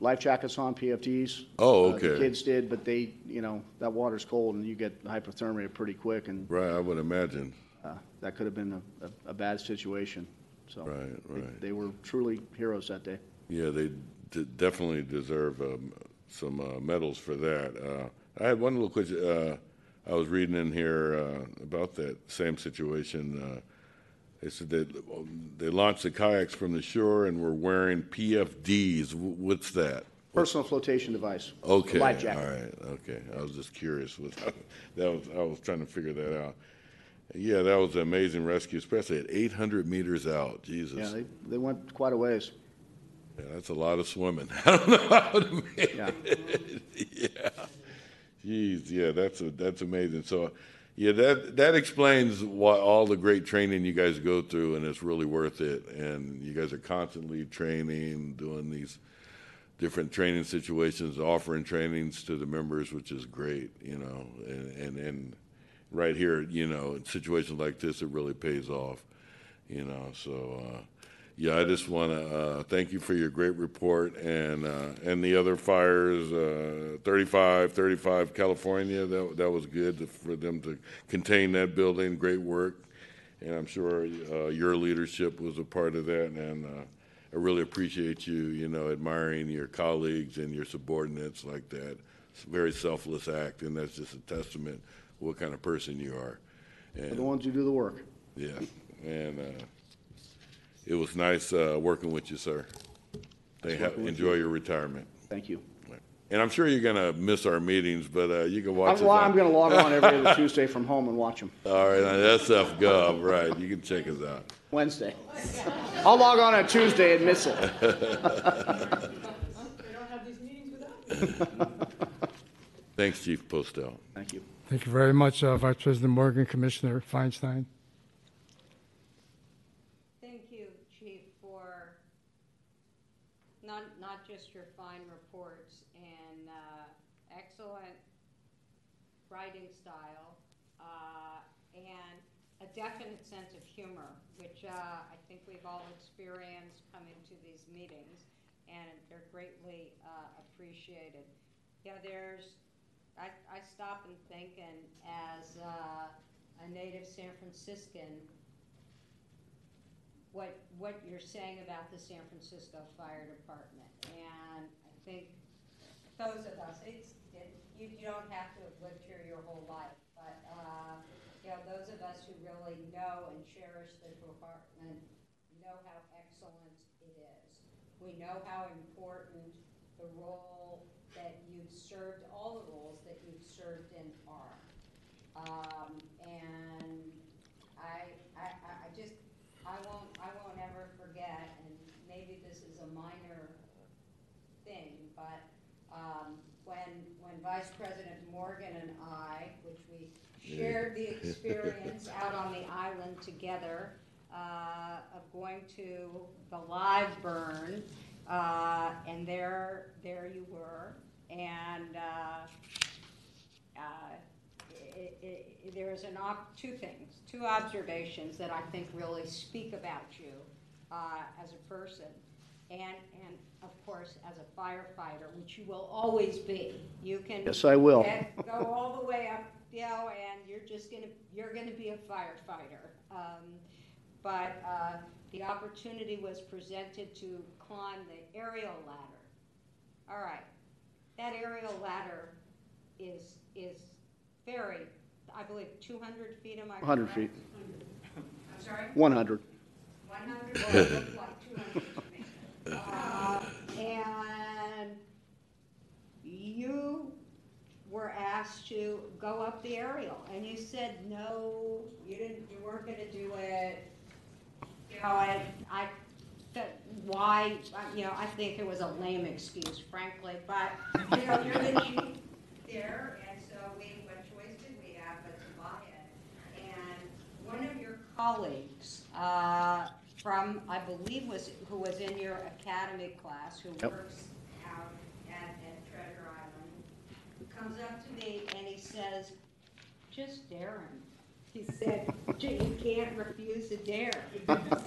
life jackets on, PFDs. Oh, Uh, The okay. kids did, but they, you know, that water's cold and you get hypothermia pretty quick, and, Right. I would imagine. uh, that could have been a, a, a bad situation, so. Right, they- right. They were truly heroes that day. Yeah, they d- definitely deserve um, some uh, medals for that. Uh, I had one little question. Uh, I was reading in here uh, about that same situation. Uh, they said um, they launched the kayaks from the shore and were wearing PFDs. What's that? Personal flotation device. Okay, Life jacket. right, okay. I was just curious. With that was I was trying to figure that out. Yeah, that was an amazing rescue, especially at 800 meters out. Jesus. Yeah, they, they went quite a ways. Yeah, that's a lot of swimming. I don't know how to make Yeah. it. Yeah. Jeez, yeah, that's a, that's amazing. So, yeah, that that explains why all the great training you guys go through, and it's really worth it. And you guys are constantly training, doing these different training situations, offering trainings to the members, which is great. You know, and and, and right here, you know, in situations like this, it really pays off. You know, so. Uh, yeah, I just want to uh, thank you for your great report and uh, and the other fires, uh, 35, 35 California. That that was good for them to contain that building. Great work, and I'm sure uh, your leadership was a part of that. And uh, I really appreciate you, you know, admiring your colleagues and your subordinates like that. It's a very selfless act, and that's just a testament what kind of person you are. They're And the ones who do the work. yeah, and uh, it was nice uh, working with you, sir. They have, working with enjoy your retirement. Thank you. And I'm sure you're gonna miss our meetings, but uh, you can watch I'm, us. well, on- I'm gonna log on every other Tuesday from home and watch them. All right, on SF.gov, right? You can check us out. Wednesday. I'll log on on Tuesday and miss it. Thanks, Chief Postel. Thank you. Thank you very much, uh, Vice President Morgan, Commissioner Feinstein. Thank you, Chief, for not, not just your fine reports and uh, excellent writing style, uh, and a definite sense of humor, which uh, I think we've all experienced coming to these meetings, and they're greatly uh, appreciated. Yeah, there's, I, I stop and think, and as uh, a native San Franciscan, what, what you're saying about the San Francisco Fire Department. And I think those of us, it's, it, you, you don't have to have lived here your whole life, but, uh, you know, those of us who really know and cherish the department know how excellent it is. We know how important the role that you've served, all the roles that you've served in are. Um, and I, I, I just, I won't, I won't ever forget, and maybe this is a minor thing, but, um, when, when Vice President Morgan and I, which we shared the experience out on the island together, uh, of going to the live burn, uh, and there, there you were, and, uh, uh, i- i- i- there's an op, two things, two observations that I think really speak about you uh, as a person. and, and of course, as a firefighter, which you will always be, you can. Yes, I will. get- Go all the way up, you know, and you're just gonna, you're gonna be a firefighter. Um, But, uh, the opportunity was presented to climb the aerial ladder. All right, that aerial ladder is, is very, I believe, two hundred feet, am I correct? 100 feet. I'm sorry? 100. One hundred, well, it looked like two hundred to me. Uh, And you were asked to go up the aerial, and you said, no, you didn't, you weren't gonna do it. You know, I, I, why, you know, I think it was a lame excuse, frankly, but, you know, you're the chief there, and so we, what choice did we have but to buy it? And one of your colleagues, uh, from, I believe was, who was in your academy class, who Yep. works out at, at Treasure Island, comes up to me and he says, just dare him. He said, "Gee, you can't refuse a dare.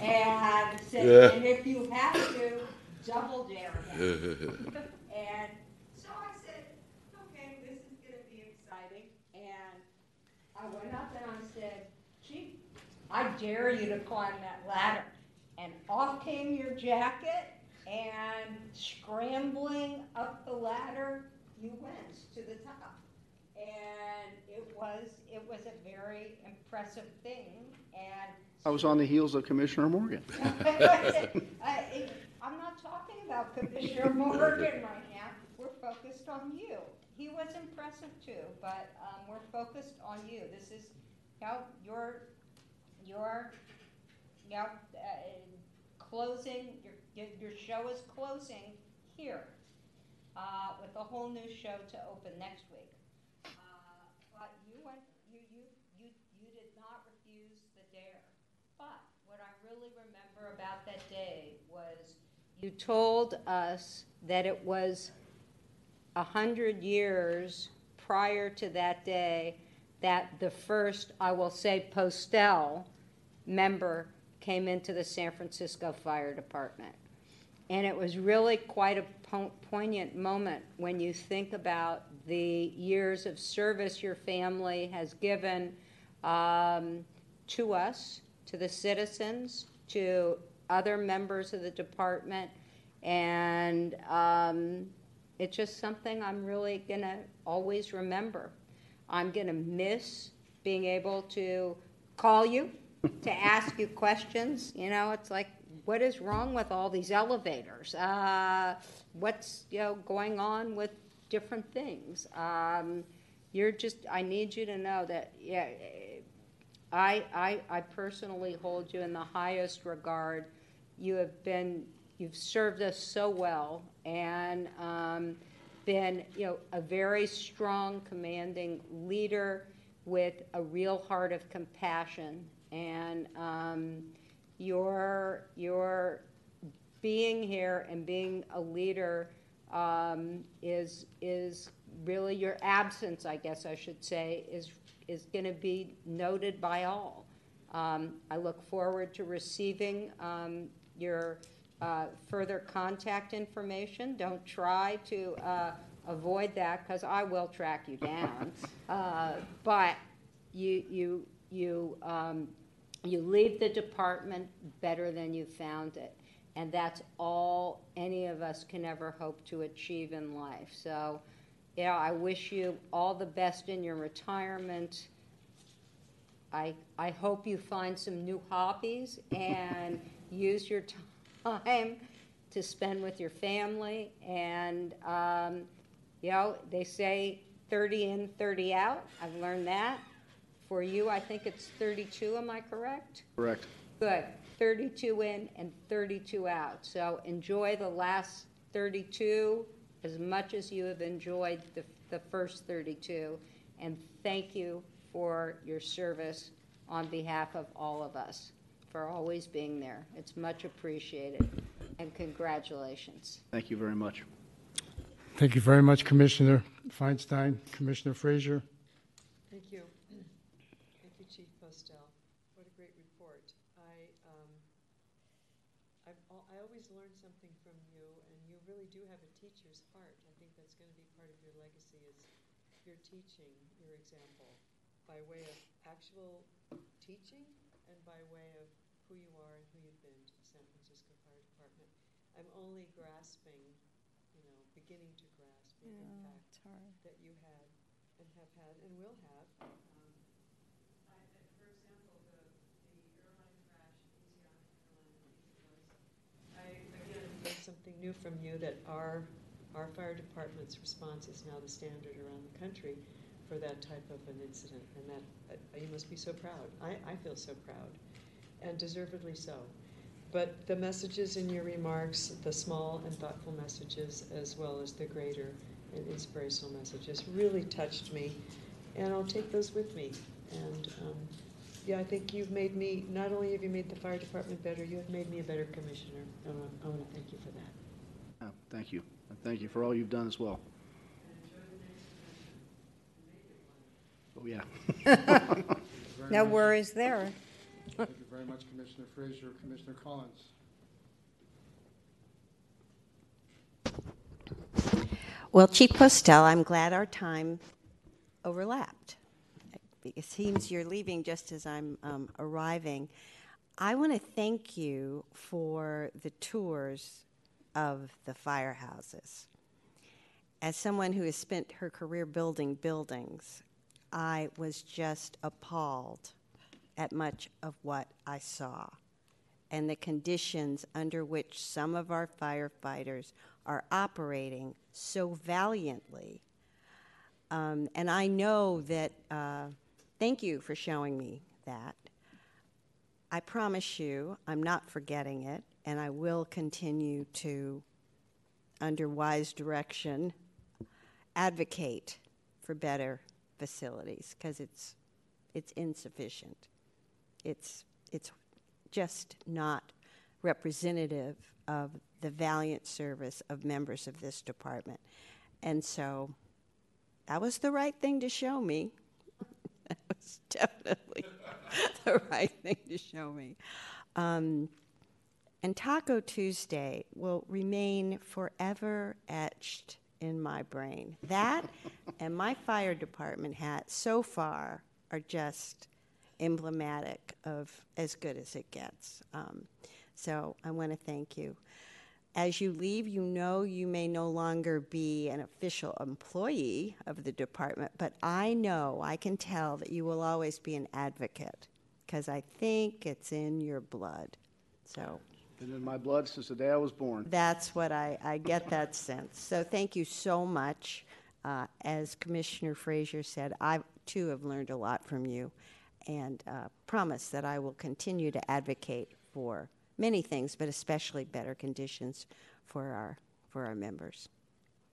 And said, Yeah. and if you have to, double dare him. And so I said, okay, this is gonna be exciting. And I went up and I said, gee, I dare you to climb that ladder. And off came your jacket and scrambling up the ladder, you went to the top. And it was, it was a very impressive thing and. I was on the heels of Commissioner Morgan. I- I'm not talking about Commissioner Morgan right now. We're focused on you. He was impressive too, but um, we're focused on you. This is, you know, your, your, you uh, closing, your, your your show is closing here uh, with a whole new show to open next week. Uh, But you went, you, you, you, you did not refuse the dare. But what I really remember about that day was you told us that it was a hundred years prior to that day that the first, I will say, Postel member came into the San Francisco Fire Department. And it was really quite a po- poignant moment when you think about the years of service your family has given um, to us, to the citizens, to other members of the department. And um, it's just something I'm really going to always remember. I'm going to miss being able to call you to ask you questions. You know, it's like, what is wrong with all these elevators? Uh, what's you know going on with different things? Um, you're just. I need you to know that. Yeah, I, I I personally hold you in the highest regard. You have been. You've served us so well, and um, been you know a very strong, commanding leader with a real heart of compassion and. Um, your your being here and being a leader um, is is really your absence, I guess I should say, is is going to be noted by all. Um, I look forward to receiving um, your uh, further contact information. Don't try to uh, avoid that because I will track you down. uh, but you you you. You leave the department better than you found it. And that's all any of us can ever hope to achieve in life. So, you know, I wish you all the best in your retirement. I, I hope you find some new hobbies and use your time to spend with your family. And, um, you know, they say 30 in, 30 out. I've learned that. For you, I think it's 32, am I correct? Correct. Good. 32 in and 32 out. So enjoy the last 32 as much as you have enjoyed the, the first 32. And thank you for your service on behalf of all of us, for always being there. It's much appreciated. And congratulations. Thank you very much. Thank you very much, Commissioner Feinstein, Commissioner Frazier. Thank you. Thank you, Chief Postel. What a great report. I, um, I've, al- I always learn something from teacher's heart. I think that's going to be part of your legacy is your teaching, your example, by way of actual teaching and by way of who you are and who you've been to the San Francisco Fire Department. I'm only grasping, you know, beginning to grasp the impact that you had and have had and will have. Um, I, I- for example, the, the airline crash, Asiana Airline, I think was. I, again, learned something new from you that our, our fire department's response is now the standard around the country for that type of an incident. And that, uh, you must be so proud. I, I feel so proud, and deservedly so. But the messages in your remarks, the small and thoughtful messages, as well as the greater and inspirational messages, really touched me. And I'll take those with me. And um, yeah, I think you've made me, not only have you made the fire department better, you have made me a better commissioner. And I want- to thank you for that. Uh, Thank you. And thank you for all you've done as well. Oh, yeah. No much. worries there. Thank you very much, Commissioner Frazier. Commissioner Collins. Well, Chief Postel, I'm glad our time overlapped. It seems you're leaving just as I'm um, arriving. I want to thank you for the tours of the firehouses. As someone who has spent her career building buildings, I was just appalled at much of what I saw and the conditions under which some of our firefighters are operating so valiantly. Um, and I know that, uh, thank you for showing me that. I promise you, I'm not forgetting it, and I will continue to, under wise direction, advocate for better facilities because it's, it's insufficient. It's, it's just not representative of the valiant service of members of this department. And so that was the right thing to show me. that was definitely the right thing to show me. Um, and Taco Tuesday will remain forever etched in my brain. That and my fire department hat so far are just emblematic of as good as it gets. Um, so I want to thank you. As you leave, you know you may no longer be an official employee of the department, but I know, I can tell that you will always be an advocate because I think it's in your blood. So Been in my blood since the day I was born. that's what I, I get that sense. So thank you so much. Uh, as Commissioner Frazier said, I too have learned a lot from you and uh, promise that I will continue to advocate for many things, but especially better conditions for our, for our members.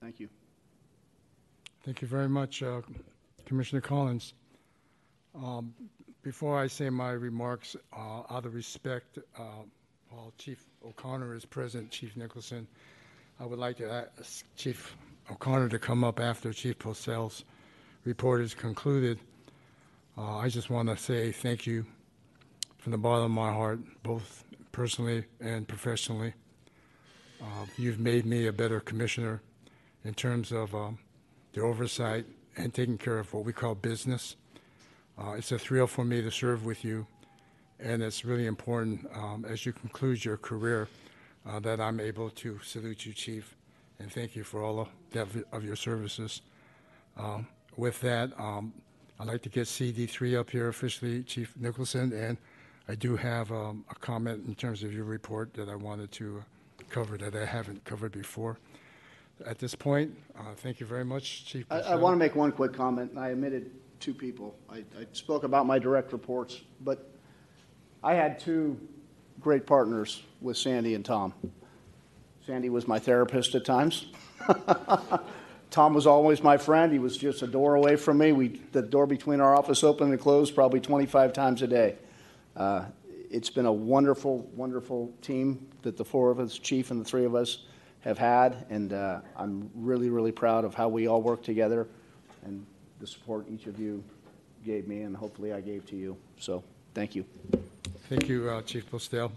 Thank you. Thank you very much, uh, Commissioner Collins. Um, Before I say my remarks, uh, out of respect, uh, while Chief O'Connor is present, Chief Nicholson, I would like to ask Chief O'Connor to come up after Chief Postel's report is concluded. Uh, I just want to say thank you from the bottom of my heart, both personally and professionally. Uh, You've made me a better commissioner in terms of um, the oversight and taking care of what we call business. Uh, It's a thrill for me to serve with you, and it's really important um, as you conclude your career uh, that I'm able to salute you, Chief, and thank you for all of that of your services. Um, With that, um, I'd like to get CD3 up here officially, Chief Nicholson, and I do have um, a comment in terms of your report that I wanted to cover that I haven't covered before. At this point, uh, thank you very much, Chief. I, I want to make one quick comment, I omitted two people. I, I spoke about my direct reports, but I had two great partners with Sandy and Tom. Sandy was my therapist at times. Tom was always my friend. He was just a door away from me. We, the door between our office opened and closed probably 25 times a day. Uh, it's been a wonderful, wonderful team that the four of us, chief and the three of us, have had, and uh, I'm really, really proud of how we all work together and the support each of you gave me, and hopefully I gave to you. So, thank you. Thank you, uh, Chief Postel.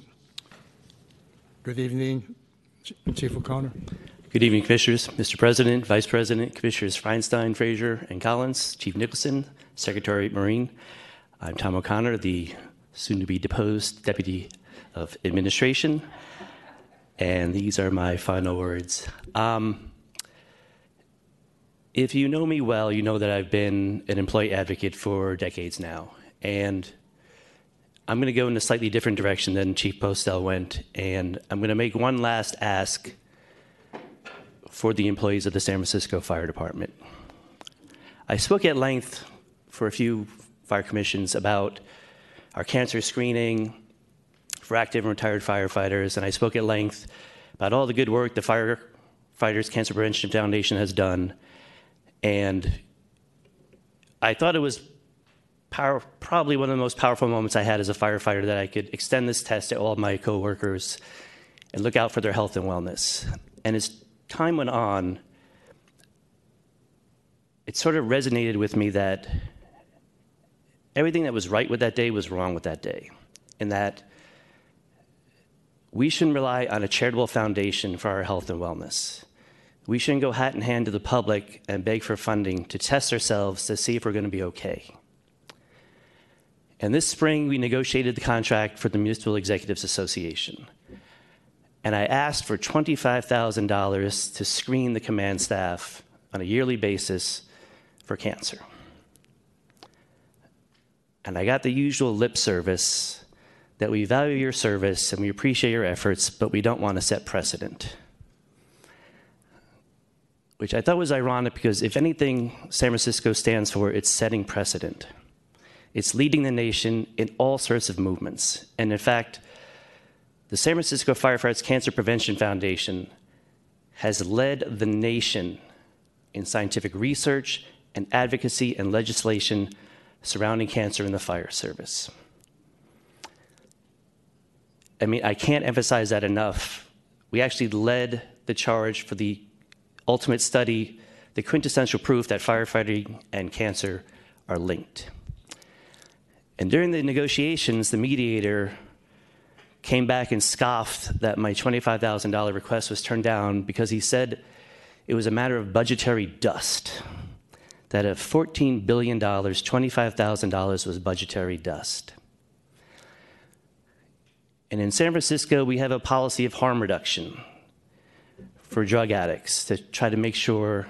Good evening, Ch- Chief O'Connor. Good evening, Commissioners, Mr. President, Vice President, Commissioners Feinstein, Frazier, and Collins, Chief Nicholson, Secretary Marine. I'm Tom O'Connor, the soon-to-be deposed Deputy of Administration, and these are my final words. Um, if you know me well, you know that I've been an employee advocate for decades now, and I'm going to go in a slightly different direction than Chief Postel went, and I'm going to make one last ask for the employees of the San Francisco Fire Department. I spoke at length for a few fire commissions about our cancer screening for active and retired firefighters, and I spoke at length about all the good work the Firefighters Cancer Prevention Foundation has done. And I thought it was power, probably one of the most powerful moments I had as a firefighter that I could extend this test to all my coworkers and look out for their health and wellness. And as time went on, it sort of resonated with me that everything that was right with that day was wrong with that day, and that we shouldn't rely on a charitable foundation for our health and wellness. We shouldn't go hat in hand to the public and beg for funding to test ourselves to see if we're going to be okay. And this spring, we negotiated the contract for the Municipal Executives Association. And I asked for $25,000 to screen the command staff on a yearly basis for cancer. And I got the usual lip service that we value your service and we appreciate your efforts, but we don't want to set precedent. Which I thought was ironic because if anything San Francisco stands for, it's setting precedent. It's leading the nation in all sorts of movements. And in fact, the San Francisco Firefighters Cancer Prevention Foundation has led the nation in scientific research and advocacy and legislation surrounding cancer in the fire service. I mean, I can't emphasize that enough. We actually led the charge for the ultimate study, the quintessential proof that firefighting and cancer are linked. And during the negotiations, the mediator came back and scoffed that my $25,000 request was turned down because he said it was a matter of budgetary dust. That of $14 billion, $25,000 was budgetary dust. And in San Francisco, we have a policy of harm reduction for drug addicts to try to make sure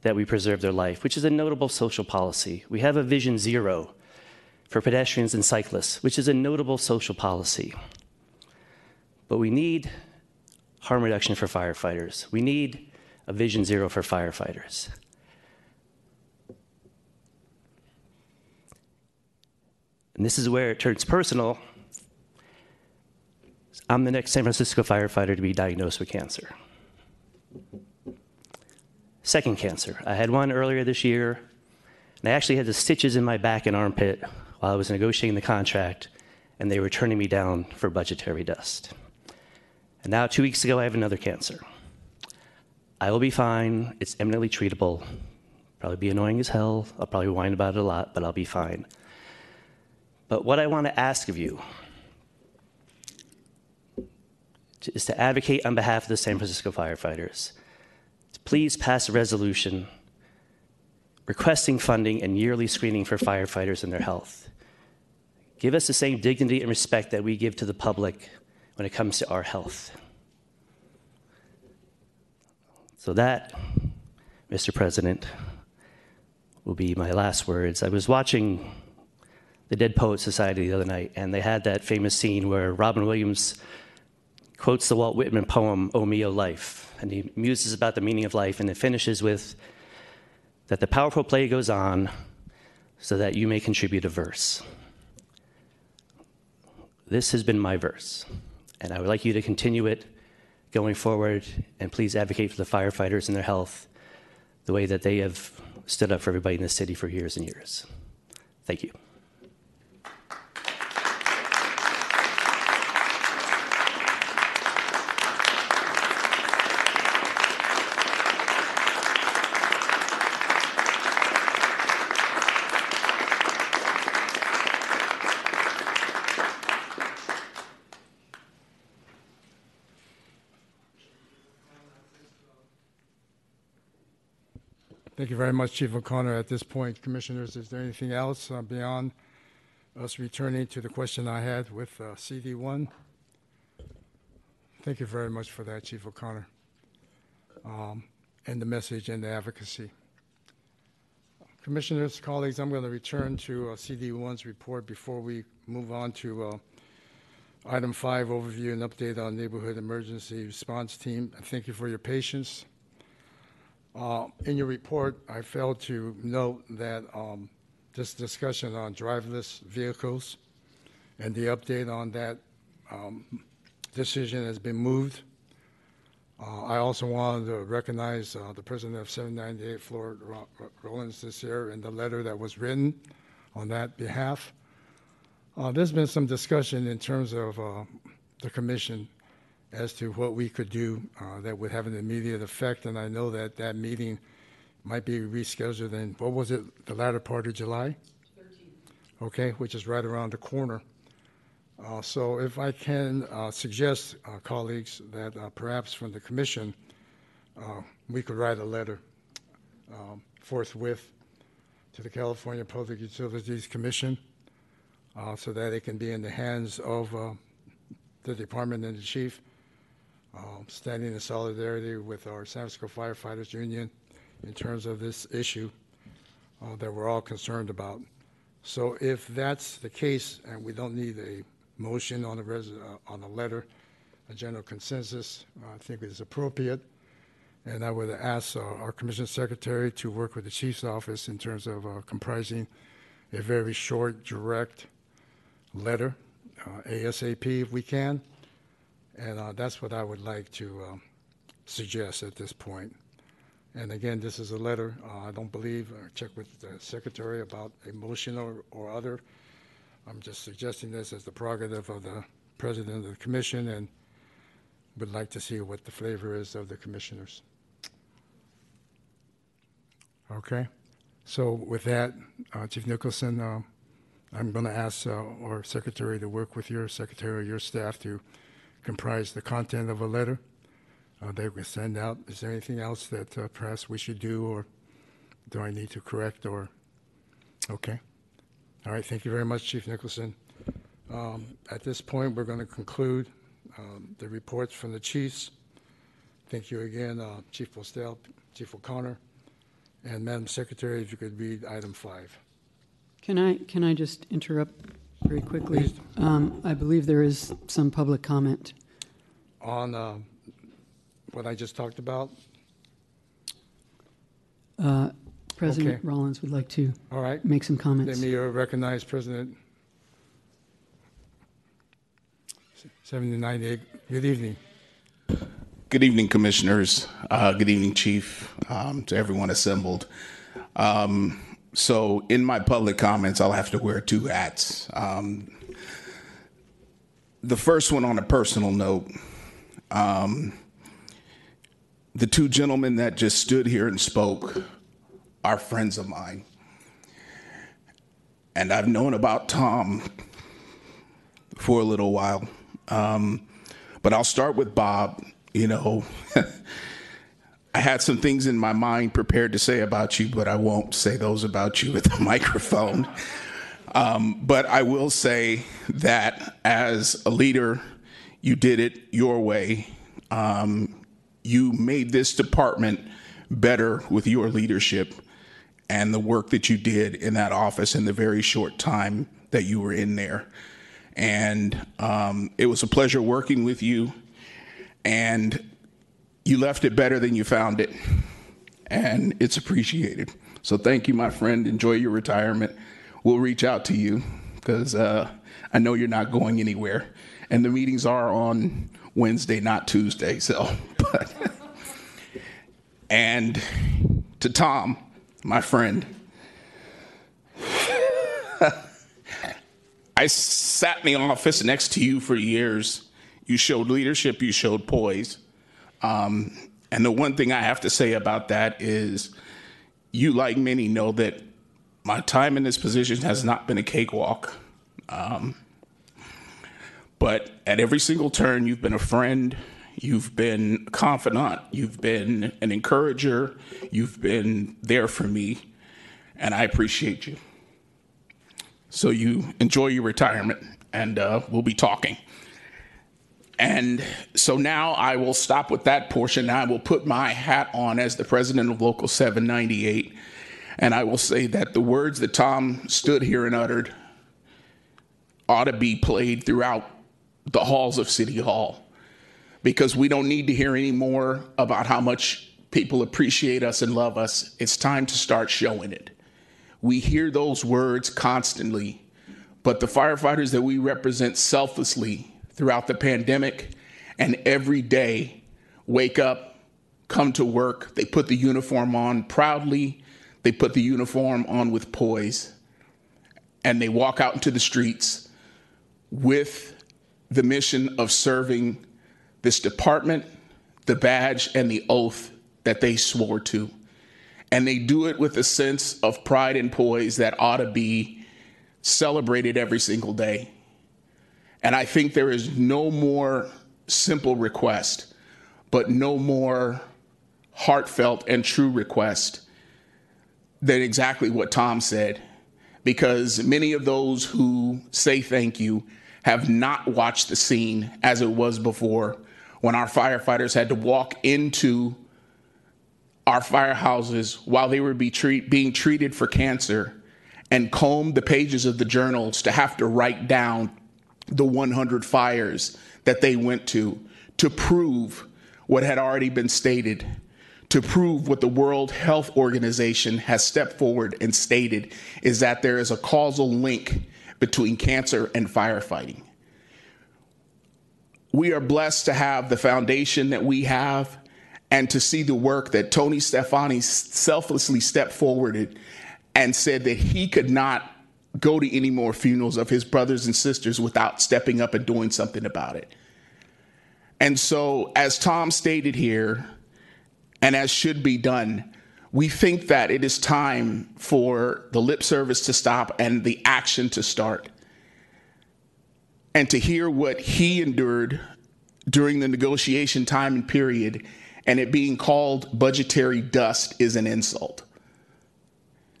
that we preserve their life, which is a notable social policy. We have a Vision Zero for pedestrians and cyclists, which is a notable social policy. But we need harm reduction for firefighters. We need a Vision Zero for firefighters. And this is where it turns personal. I'm the next San Francisco firefighter to be diagnosed with cancer. Second cancer. I had one earlier this year, and I actually had the stitches in my back and armpit while I was negotiating the contract, and they were turning me down for budgetary dust. And now, two weeks ago, I have another cancer. I will be fine. It's eminently treatable. Probably be annoying as hell. I'll probably whine about it a lot, but I'll be fine. But what I want to ask of you is to advocate on behalf of the San Francisco firefighters. To please pass a resolution requesting funding and yearly screening for firefighters and their health. Give us the same dignity and respect that we give to the public when it comes to our health. So, that, Mr. President, will be my last words. I was watching the Dead Poet Society the other night, and they had that famous scene where Robin Williams quotes the Walt Whitman poem, oh, O Mio oh, Life, and he muses about the meaning of life, and it finishes with that the powerful play goes on so that you may contribute a verse. This has been my verse, and I would like you to continue it going forward, and please advocate for the firefighters and their health the way that they have stood up for everybody in the city for years and years. Thank you. Thank you very much, Chief O'Connor. At this point, Commissioners, is there anything else uh, beyond us returning to the question I had with uh, CD1? Thank you very much for that, Chief O'Connor, um, and the message and the advocacy. Commissioners, colleagues, I'm going to return to uh, CD1's report before we move on to uh, item five, overview and update on neighborhood emergency response team. Thank you for your patience. Uh, In your report, I failed to note that um, this discussion on driverless vehicles and the update on that um, decision has been moved. Uh, I also wanted to recognize uh, the president of 798 Florida Ro- Ro- Rollins this year in the letter that was written on that behalf. Uh, There's been some discussion in terms of uh, the commission as to what we could do uh, that would have an immediate effect, and I know that that meeting might be rescheduled in, what was it, the latter part of July? Okay, which is right around the corner. Uh, So if I can uh, suggest, uh, colleagues, that uh, perhaps from the commission, uh, we could write a letter um, forthwith to the California Public Utilities Commission uh, so that it can be in the hands of uh, the department and the chief, uh, standing in solidarity with our San Francisco Firefighters Union in terms of this issue uh, that we're all concerned about. So if that's the case, and we don't need a motion on a res, uh, on a letter, a general consensus, I think is appropriate. And I would ask uh, our commission secretary to work with the chief's office in terms of uh, comprising a very short, direct letter, uh, ASAP if we can. And uh, that's what I would like to um, suggest at this point. And again, this is a letter. Uh, I don't believe, uh, check with the secretary about a motion or, other. I'm just suggesting this as the prerogative of the president of the commission and would like to see what the flavor is of the commissioners. Okay? So with that, uh, Chief Nicholson, uh, I'm going to ask uh, our secretary to work with your secretary or your staff to comprise the content of a letter uh, that we send out. Is there anything else that uh, perhaps we should do, or do I need to correct, or? Okay. All right, thank you very much, Chief Nicholson. Um, At this point, we're going to conclude um, the reports from the chiefs. Thank you again, uh, Chief Postel, Chief O'Connor, and Madam Secretary, if you could read item five. Can I, can I just interrupt very quickly? Um, I believe there is some public comment. On uh, what I just talked about, Uh, President Okay. Rollins would like to all right? make some Let comments. me uh, recognize President 79, good evening. Good evening, Commissioners. Uh, Good evening, Chief, um, to everyone assembled. Um, So in my public comments, I'll have to wear two hats. Um, The first one on a personal note. um, The two gentlemen that just stood here and spoke are friends of mine. And I've known about Tom for a little while. Um, but I'll start with Bob. You know, I had some things in my mind prepared to say about you, but I won't say those about you at the microphone. Um, but I will say that as a leader, you did it your way. Um, you made this department better with your leadership and the work that you did in that office in the very short time that you were in there. And um, it was a pleasure working with you. And you left it better than you found it. And it's appreciated. So thank you, my friend. Enjoy your retirement. We'll reach out to you because uh, I know you're not going anywhere. And the meetings are on Wednesday, not Tuesday. So, but, and to Tom, my friend, I sat in the office next to you for years. You showed leadership, you showed poise. Um, and the one thing I have to say about that is you, like many, know that my time in this position has not been a cakewalk. Um, but at every single turn, you've been a friend, You've been a confidant. You've been an encourager. You've been there for me, and I appreciate you. So you enjoy your retirement, and uh, we'll be talking. And so now I will stop with that portion. I will put my hat on as the president of Local 798. And I will say that the words that Tom stood here and uttered ought to be played throughout the halls of City Hall because we don't need to hear any more about how much people appreciate us and love us. It's time to start showing it. We hear those words constantly, but the firefighters that we represent selflessly throughout the pandemic and every day wake up, come to work, they put the uniform on proudly, they put the uniform on with poise, and they walk out into the streets with the mission of serving this department, the badge, and the oath that they swore to. And they do it with a sense of pride and poise that ought to be celebrated every single day. And I think there is no more simple request, but no more heartfelt and true request than exactly what Tom said. Because many of those who say thank you have not watched the scene as it was before when our firefighters had to walk into our firehouses while they were be treat, being treated for cancer and comb the pages of the journals to have to write down the 100 fires that they went to to prove what had already been stated, to prove what the World Health Organization has stepped forward and stated is that there is a causal link between cancer and firefighting. We are blessed to have the foundation that we have and to see the work that Tony Stefani selflessly stepped forward and said that he could not go to any more funerals of his brothers and sisters without stepping up and doing something about it. And so, as Tom stated here, and as should be done, we think that it is time for the lip service to stop and the action to start. And to hear what he endured during the negotiation time and period, and it being called budgetary dust is an insult.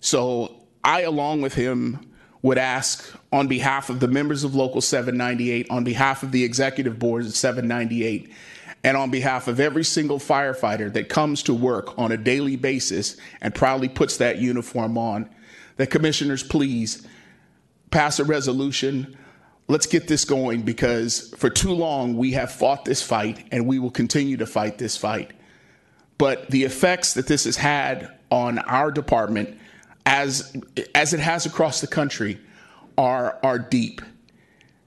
So I, along with him, would ask on behalf of the members of Local 798, on behalf of the executive boards of 798, and on behalf of every single firefighter that comes to work on a daily basis and proudly puts that uniform on, that commissioners please pass a resolution. Let's get this going because for too long we have fought this fight and we will continue to fight this fight. But the effects that this has had on our department as as it has across the country are are deep.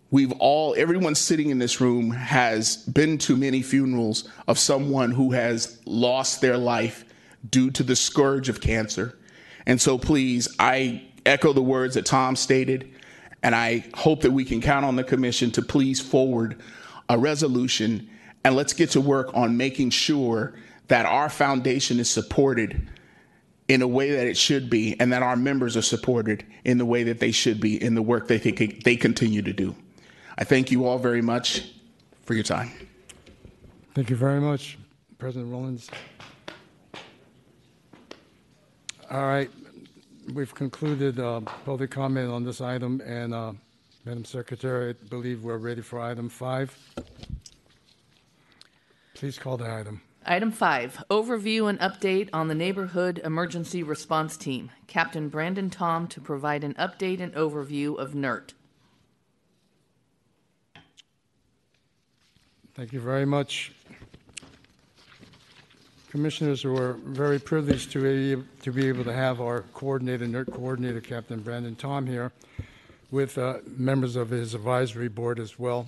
We've all everyone sitting in this room has been to many funerals of someone who has lost their life due to the scourge of cancer. And so please, I echo the words that Tom stated and I hope that we can count on the commission to please forward a resolution and let's get to work on making sure that our foundation is supported in a way that it should be, and that our members are supported in the way that they should be in the work they, they continue to do. I thank you all very much for your time. Thank you very much, President Rollins. All right, we've concluded uh, public comment on this item, and uh, Madam Secretary, I believe we're ready for item five. Please call the item. Item five, overview and update on the Neighborhood Emergency Response Team. Captain Brandon Tom to provide an update and overview of NERT. Thank you very much. Commissioners, we're very privileged to be, to be able to have our coordinator, NERT coordinator, Captain Brandon Tom here, with uh, members of his advisory board as well.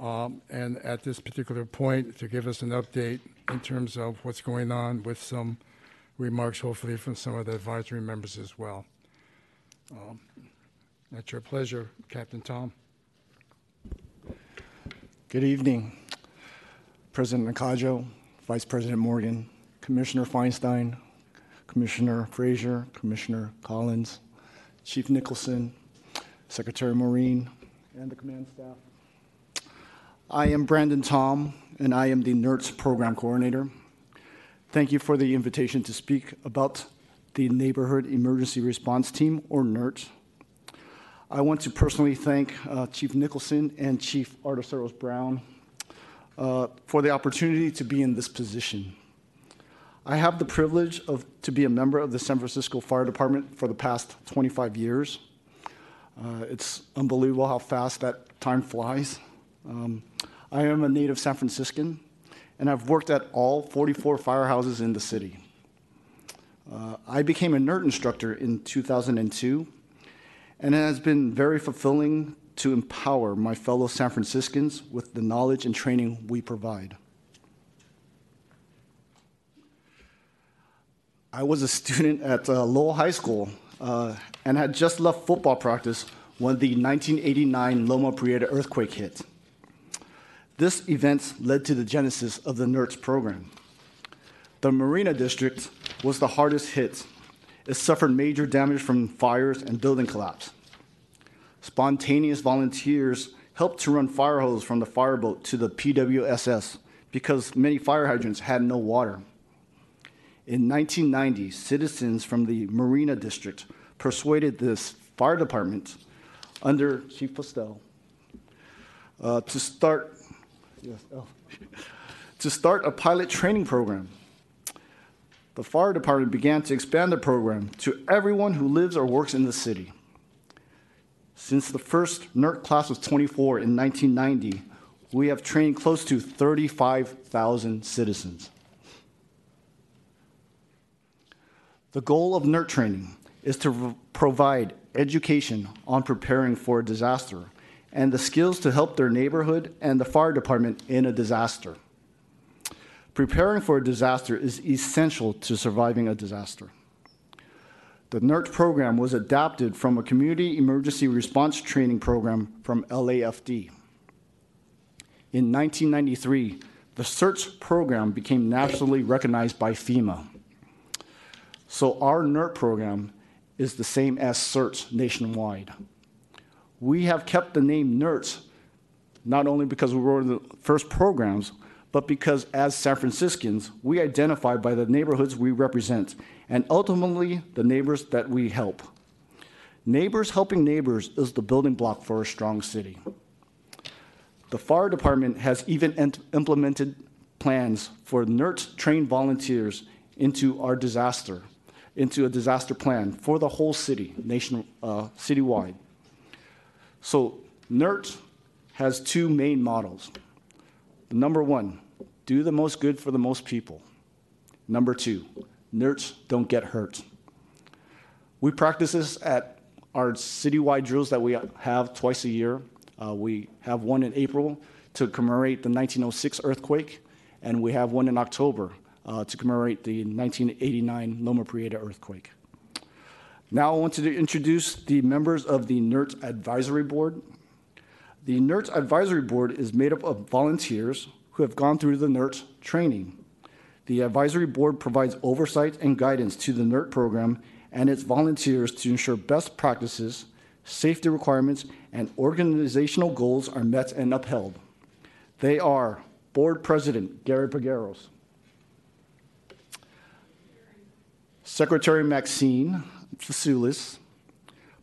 Um, and at this particular point, to give us an update in terms of what's going on with some remarks, hopefully, from some of the advisory members as well. Um, At your pleasure, Captain Tom. Good evening, President Nakajo, Vice President Morgan, Commissioner Feinstein, Commissioner Frazier, Commissioner Collins, Chief Nicholson, Secretary Maureen, and the command staff. I am Brandon Tom, and I am the NERTS Program Coordinator. Thank you for the invitation to speak about the Neighborhood Emergency Response Team, or NERTS. I want to personally thank uh, Chief Nicholson and Chief Arteseros Brown uh, for the opportunity to be in this position. I have the privilege of to be a member of the San Francisco Fire Department for the past 25 years. Uh, it's unbelievable how fast that time flies. Um, I am a native San Franciscan, and I've worked at all 44 firehouses in the city. Uh, I became a NERT instructor in 2002, and it has been very fulfilling to empower my fellow San Franciscans with the knowledge and training we provide. I was a student at uh, Lowell High School uh, and had just left football practice when the 1989 Loma Prieta earthquake hit. This event led to the genesis of the NERTS program. The Marina District was the hardest hit. It suffered major damage from fires and building collapse. Spontaneous volunteers helped to run fire hose from the fireboat to the PWSS because many fire hydrants had no water. In 1990, citizens from the Marina District persuaded this fire department under Chief Postel uh, to start oh, to start a pilot training program. The fire department began to expand the program to everyone who lives or works in the city. Since the first NERT class was 24 in 1990, we have trained close to 35,000 citizens. The goal of NERT training is to provide education on preparing for a disaster and the skills to help their neighborhood and the fire department in a disaster. Preparing for a disaster is essential to surviving a disaster. The NERT program was adapted from a community emergency response training program from LAFD. In 1993, the CERTS program became nationally recognized by FEMA. So our NERT program is the same as CERTS nationwide. We have kept the name NERTS not only because we were the first programs, but because as San Franciscans, we identify by the neighborhoods we represent and ultimately the neighbors that we help. Neighbors helping neighbors is the building block for a strong city. The fire department has even implemented plans for NERTS trained volunteers into our disaster into a disaster plan for the whole city, nation, uh, citywide. So NERT has two main models. Number one, do the most good for the most people. Number two, NERTs don't get hurt. We practice this at our citywide drills that we have twice a year. Uh, we have one in April to commemorate the 1906 earthquake, and we have one in October uh, to commemorate the 1989 Loma Prieta earthquake. Now I want to introduce the members of the NERT Advisory Board. The NERT Advisory Board is made up of volunteers who have gone through the NERT training. The advisory board provides oversight and guidance to the NERT program and its volunteers to ensure best practices, safety requirements, and organizational goals are met and upheld. They are Board President Gary Pagueros, Secretary Maxine Fasulis,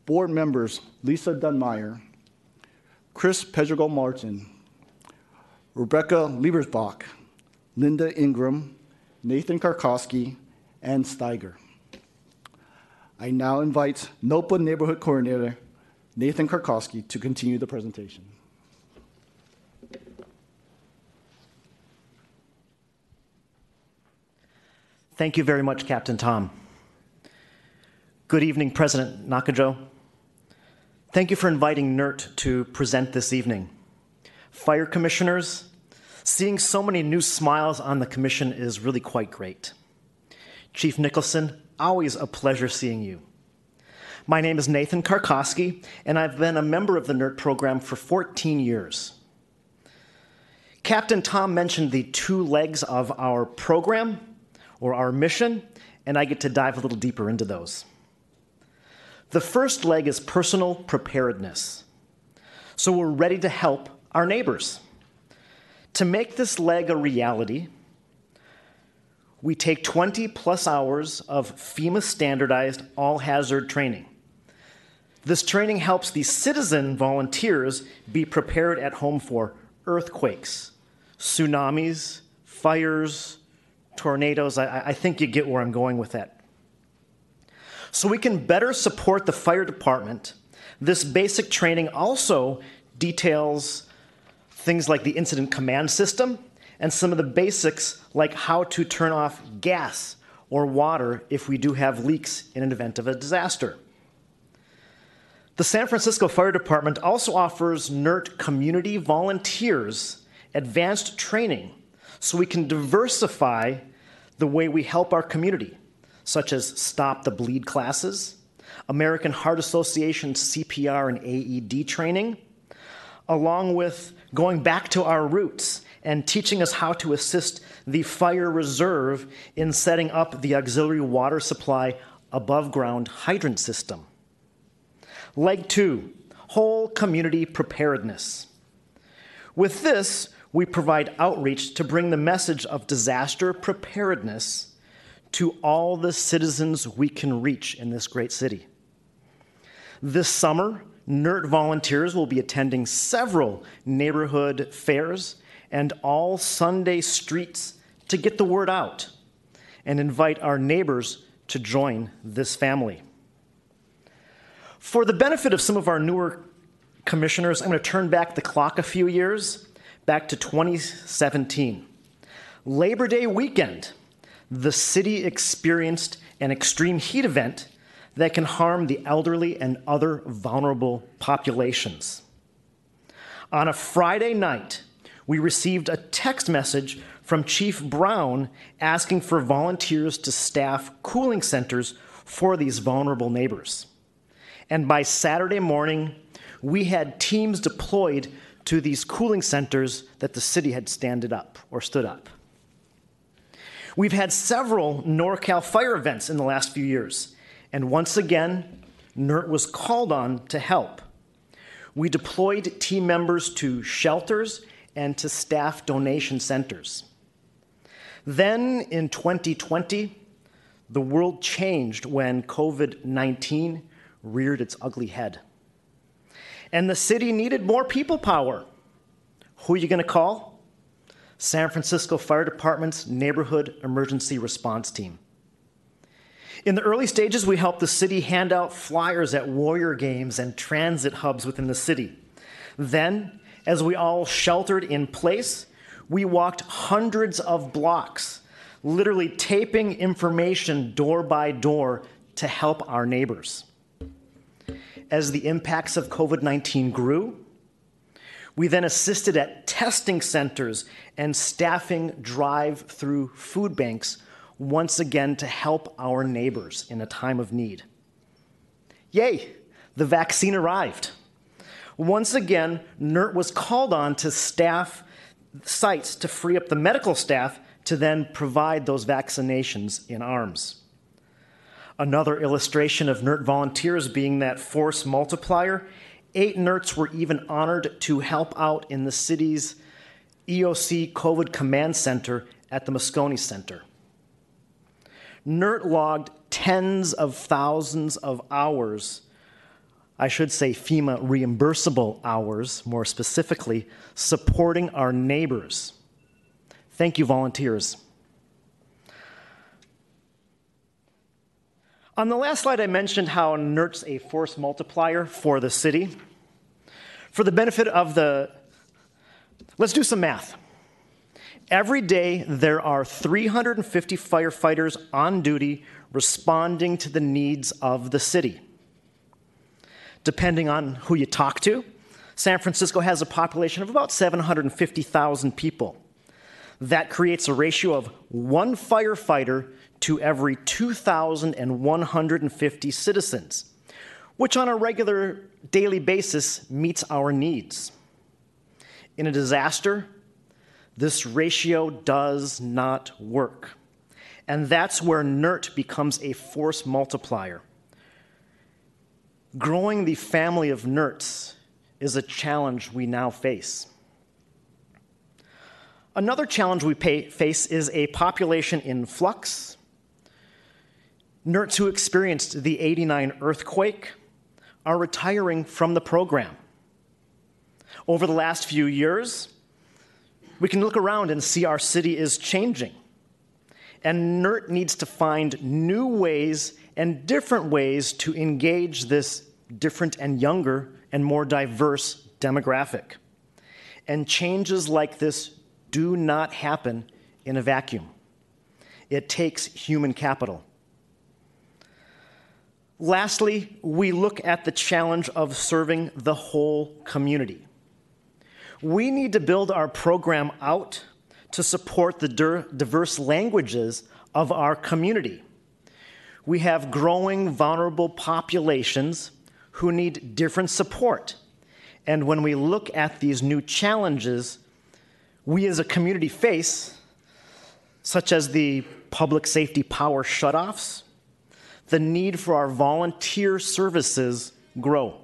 board members Lisa Dunmeyer, Chris Pedregal Martin, Rebecca Liebersbach, Linda Ingram, Nathan Karkowski, and Steiger. I now invite NOPA Neighborhood Coordinator Nathan Karkowski to continue the presentation. Thank you very much, Captain Tom. Good evening, President Nakajo. Thank you for inviting NERT to present this evening. Fire commissioners, seeing so many new smiles on the commission is really quite great. Chief Nicholson, always a pleasure seeing you. My name is Nathan Karkowski, and I've been a member of the NERT program for 14 years. Captain Tom mentioned the two legs of our program or our mission, and I get to dive a little deeper into those. The first leg is personal preparedness. So we're ready to help our neighbors. To make this leg a reality, we take 20 plus hours of FEMA standardized all hazard training. This training helps the citizen volunteers be prepared at home for earthquakes, tsunamis, fires, tornadoes. I, I, think you get where I'm going with that. So we can better support the fire department. This basic training also details things like the incident command system and some of the basics like how to turn off gas or water if we do have leaks in an event of a disaster. The San Francisco Fire Department also offers NERT community volunteers advanced training so we can diversify the way we help our community, such as Stop the Bleed classes, American Heart Association CPR and AED training, along with going back to our roots and teaching us how to assist the fire reserve in setting up the auxiliary water supply above ground hydrant system. Leg two, whole community preparedness. With this, we provide outreach to bring the message of disaster preparedness to all the citizens we can reach in this great city. This summer, NERT volunteers will be attending several neighborhood fairs and all Sunday streets to get the word out and invite our neighbors to join this family. For the benefit of some of our newer commissioners, I'm going to turn back the clock a few years, back to 2017. Labor Day weekend, the city experienced an extreme heat event that can harm the elderly and other vulnerable populations. On a Friday night, we received a text message from Chief Brown asking for volunteers to staff cooling centers for these vulnerable neighbors. And by Saturday morning, we had teams deployed to these cooling centers that the city had standed up or stood up. We've had several NorCal fire events in the last few years, and once again, NERT was called on to help. We deployed team members to shelters and to staff donation centers. Then in 2020, the world changed when COVID 19 reared its ugly head. And the city needed more people power. Who are you going to call? San Francisco Fire Department's Neighborhood Emergency Response Team. In the early stages, we helped the city hand out flyers at warrior games and transit hubs within the city. Then, as we all sheltered in place, we walked hundreds of blocks, literally taping information door by door to help our neighbors as the impacts of COVID 19 grew. We then assisted at testing centers and staffing drive through food banks once again to help our neighbors in a time of need. Yay, the vaccine arrived. Once again, NERT was called on to staff sites to free up the medical staff to then provide those vaccinations in arms. Another illustration of NERT volunteers being that force multiplier. Eight NERTs were even honored to help out in the city's EOC COVID Command Center at the Moscone Center. NERT logged tens of thousands of hours, I should say FEMA reimbursable hours, more specifically, supporting our neighbors. Thank you, volunteers. On the last slide, I mentioned how NERT's a force multiplier for the city. For the benefit of the, let's do some math. Every day, there are 350 firefighters on duty responding to the needs of the city. Depending on who you talk to, San Francisco has a population of about 750,000 people. That creates a ratio of one firefighter to every 2,150 citizens, which on a regular daily basis meets our needs. In a disaster, this ratio does not work. And that's where NERT becomes a force multiplier. Growing the family of NERTs is a challenge we now face. Another challenge we pay, face is a population in flux. NERTs who experienced the 89 earthquake are retiring from the program. Over the last few years, we can look around and see our city is changing. And NERT needs to find new ways and different ways to engage this different and younger and more diverse demographic. And changes like this do not happen in a vacuum. It takes human capital. Lastly, we look at the challenge of serving the whole community. We need to build our program out to support the diverse languages of our community. We have growing vulnerable populations who need different support. And when we look at these new challenges, we as a community face, such as the public safety power shutoffs, the need for our volunteer services grow.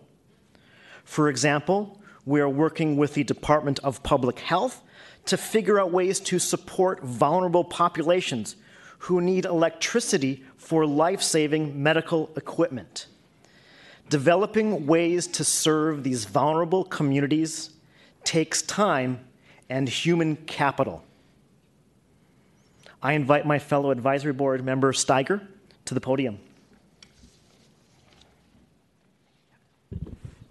For example, we are working with the Department of Public Health to figure out ways to support vulnerable populations who need electricity for life saving medical equipment. Developing ways to serve these vulnerable communities takes time and human capital. I invite my fellow advisory board member Steiger to the podium.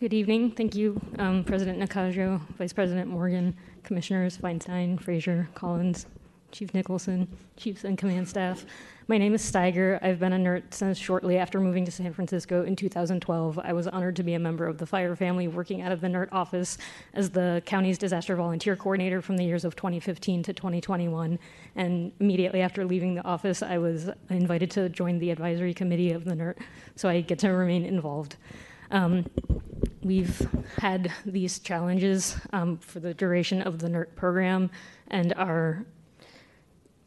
Good evening. Thank you, um, President Nakajo, Vice President Morgan, Commissioners Feinstein, Frazier, Collins, Chief Nicholson, Chiefs and Command Staff. My name is Steiger. I've been a NERT since shortly after moving to San Francisco in 2012. I was honored to be a member of the fire family working out of the NERT office as the county's disaster volunteer coordinator from the years of 2015 to 2021. And immediately after leaving the office, I was invited to join the advisory committee of the NERT, so I get to remain involved. Um, we've had these challenges um, for the duration of the NERT program, and our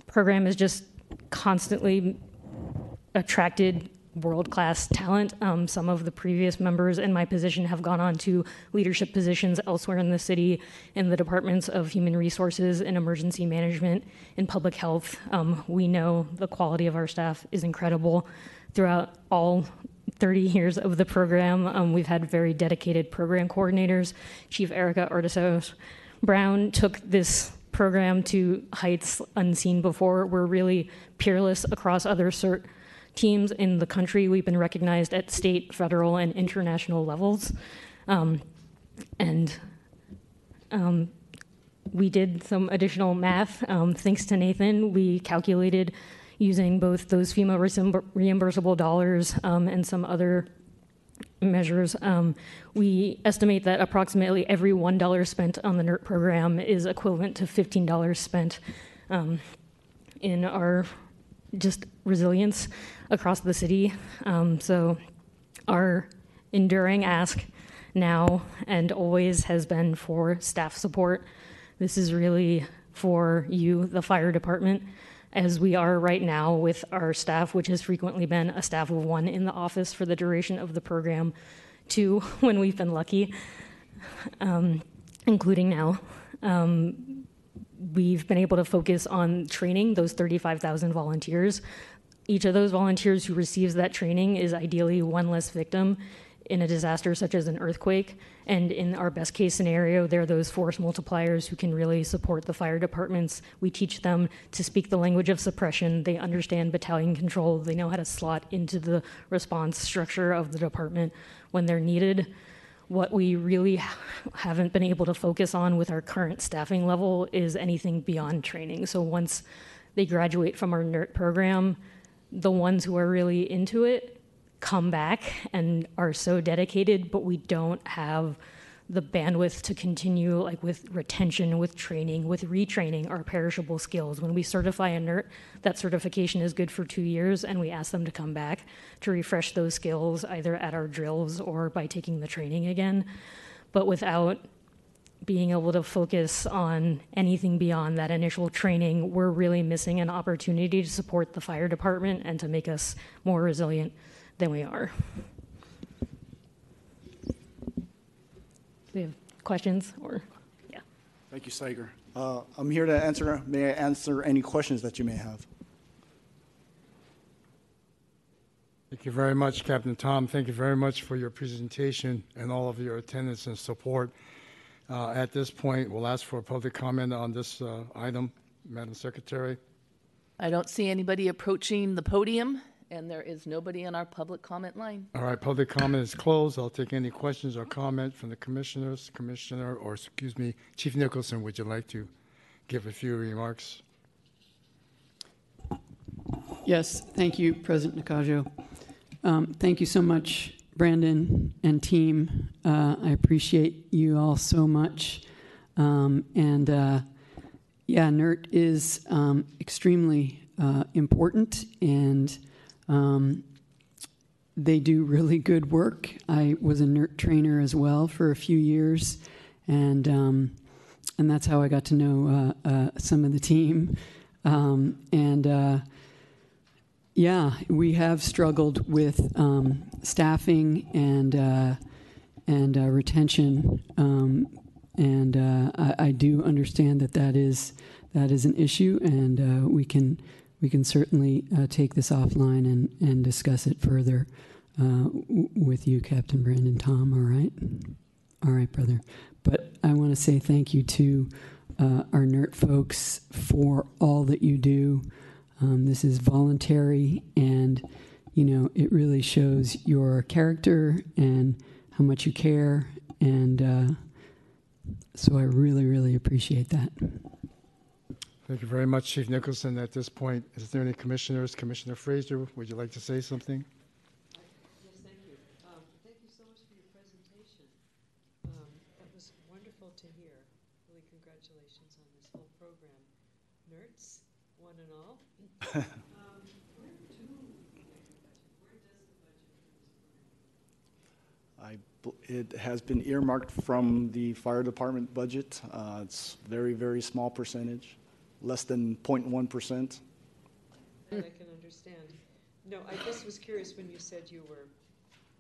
program is just constantly attracted world class talent. Um, some of the previous members in my position have gone on to leadership positions elsewhere in the city in the departments of human resources and emergency management and public health. Um, we know the quality of our staff is incredible throughout all 30 years of the program. Um, we've had very dedicated program coordinators. Chief Erica Arteseros Brown took this program to heights unseen before. We're really peerless across other CERT teams in the country. We've been recognized at state, federal, and international levels. Um, and um, we did some additional math. Um, thanks to Nathan, we calculated using both those FEMA reimbursable dollars um, and some other measures, um, we estimate that approximately every $1 spent on the NERT program is equivalent to $15 spent um, in our just resilience across the city. Um, so, our enduring ask now and always has been for staff support. This is really for you, the fire department as we are right now with our staff, which has frequently been a staff of one in the office for the duration of the program, two when we've been lucky, um, including now. Um, we've been able to focus on training those 35,000 volunteers. Each of those volunteers who receives that training is ideally one less victim in a disaster such as an earthquake. And in our best case scenario, they're those force multipliers who can really support the fire departments. We teach them to speak the language of suppression. They understand battalion control. They know how to slot into the response structure of the department when they're needed. What we really haven't been able to focus on with our current staffing level is anything beyond training. So once they graduate from our NERT program, the ones who are really into it come back and are so dedicated, but we don't have the bandwidth to continue like with retention with training with retraining our perishable skills. When we certify a nert that certification is good for two years and we ask them to come back to refresh those skills either at our drills or by taking the training again. But without being able to focus on anything beyond that initial training we're really missing an opportunity to support the fire department and to make us more resilient than we are. Do we have questions or, yeah? Thank you, Sager. Uh, I'm here to answer, may I answer any questions that you may have? Thank you very much, Captain Tom. Thank you very much for your presentation and all of your attendance and support. Uh, At this point, we'll ask for a public comment on this uh, item. Madam Secretary? I don't see anybody approaching the podium, and there is nobody on our public comment line. All right, public comment is closed. I'll take any questions or comment from the commissioners. Commissioner, or excuse me, Chief Nicholson, would you like to give a few remarks? Yes, thank you, President Nakajo. Um, thank you so much, Brandon and team. Uh, I appreciate you all so much. Um, and uh, yeah, NERT is um, extremely uh, important, and um, they do really good work. I was a NERT trainer as well for a few years, and um, and that's how I got to know uh, uh, some of the team. Um, and uh, yeah, we have struggled with um, staffing and uh, and uh, retention, um, and uh, I, I do understand that that is that is an issue, and we can we can certainly uh, take this offline and and discuss it further uh, with you, Captain Brandon Tom. All right, all right, brother. But I want to say thank you to uh, our NERT folks for all that you do. Um, this is voluntary, and you know it really shows your character and how much you care, and uh, so I really, really appreciate that. Thank you very much, Chief Nicholson. At this point, is there any commissioners? Commissioner Frazier, would you like to say something? Yes, thank you. Um, Thank you so much for your presentation. Um, That was wonderful to hear. Really congratulations on this whole program. Nerds, one and all. Um, Where to make the budget? Where does the budget for this program? I, it has been earmarked from the fire department budget. Uh, It's very, very small percentage, less than 0.1%. That I can understand. No, I just was curious when you said you were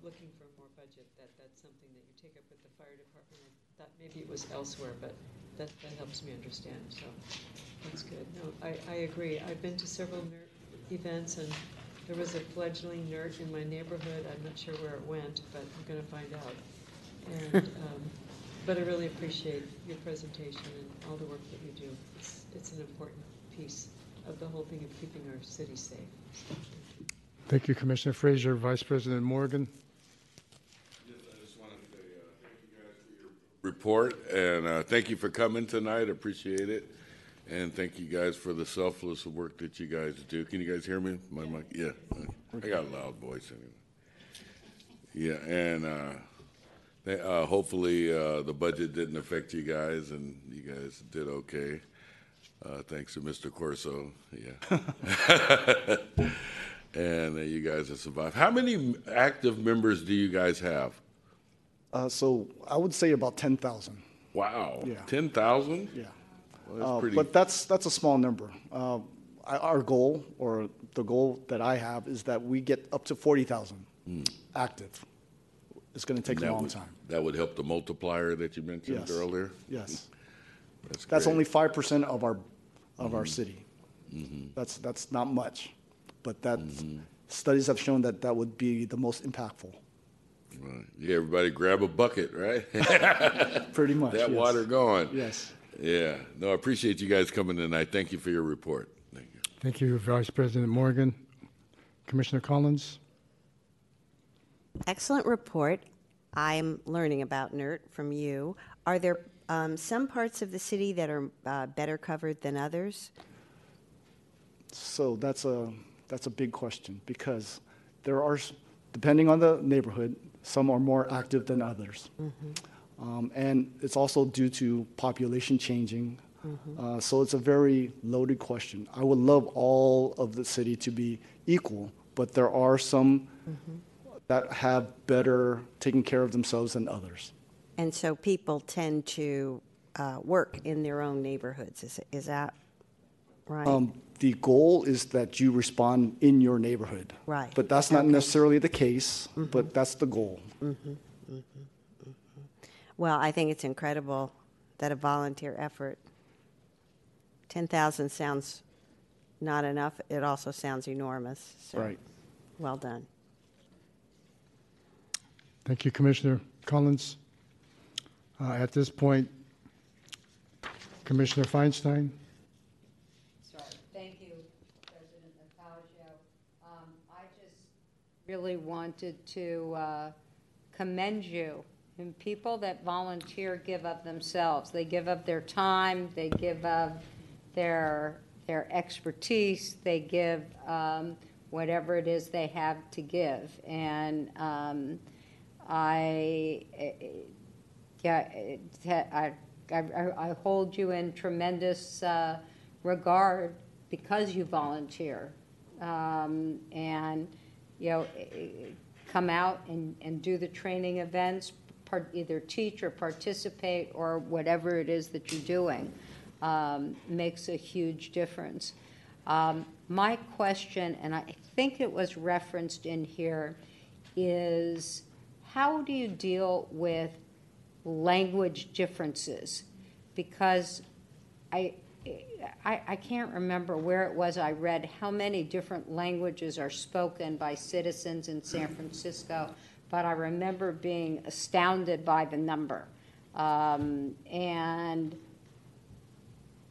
looking for more budget, that that's something that you take up with the fire department. I thought maybe it was elsewhere, but that, that helps me understand, so that's good. No, I, I agree. I've been to several NERT events, and there was a fledgling NERT in my neighborhood. I'm not sure where it went, but I'm gonna find out. And, um, but I really appreciate your presentation and all the work that you do. It's, it's an important piece of the whole thing of keeping our city safe. So, thank you. Thank you, Commissioner Frazier. Vice President Morgan? I just wanted to say thank you guys for your report, and uh, thank you for coming tonight. Appreciate it. And thank you guys for the selfless work that you guys do. Can you guys hear me? My mic? Yeah. I got a loud voice anyway. Yeah, and uh, they- uh, hopefully uh, the budget didn't affect you guys, and you guys did okay. Uh, thanks to Mr. Corso. Yeah. and uh, you guys have survived. How many active members do you guys have? Uh, So I would say about 10,000. Wow. Yeah. 10,000? Yeah. Well, that's Uh, pretty. But that's, that's a small number. Uh, I- Our goal, or the goal that I have, is that we get up to 40,000 active. It's going to take a. That long would- time. That would help the multiplier that you mentioned Yes. earlier? Yes. That's That's great. only 5% of our, of our Mhm. city. Mhm. That's, that's not much. But that, Mm-hmm. studies have shown that that would be the most impactful. Right. Yeah, everybody grab a bucket, right? Pretty much, That yes. water going. Yes. Yeah. No, I appreciate you guys coming tonight. Thank you for your report. Thank you. Thank you, Vice President Morgan. Commissioner Collins? Excellent report. I'm learning about NERT from you. Are there um, some parts of the city that are uh, better covered than others? So that's a, that's a big question because there are, depending on the neighborhood, some are more active than others. Um, and it's also due to population changing. Uh, so it's a very loaded question. I would love all of the city to be equal, but there are some that have better taken care of themselves than others. And so people tend to uh, work in their own neighborhoods. Is, is that right? Um, the goal is that you respond in your neighborhood. Right. But that's not necessarily the case, but that's the goal. Mhm, mhm, mhm. Well, I think it's incredible that a volunteer effort 10,000 sounds not enough. It also sounds enormous. So Right. Well done. Thank you, Commissioner Collins. Uh, At this point, Commissioner Feinstein. Sorry. Thank you, President Nakajo. Um, I just really wanted to uh, commend you. And people that volunteer give up themselves. They give up their time, they give up their, their expertise, they give um, whatever it is they have to give. And um, I, eh, eh, yeah, I, I, I hold you in tremendous uh, regard because you volunteer. Um, And, you know, eh, eh, come out and, and do the training events, part, either teach or participate or whatever it is that you're doing, um, makes a huge difference. Um, My question, and I think it was referenced in here, is how do you deal with language differences? Because I, I, I can't remember where it was I read how many different languages are spoken by citizens in San Francisco, but I remember being astounded by the number. Um, and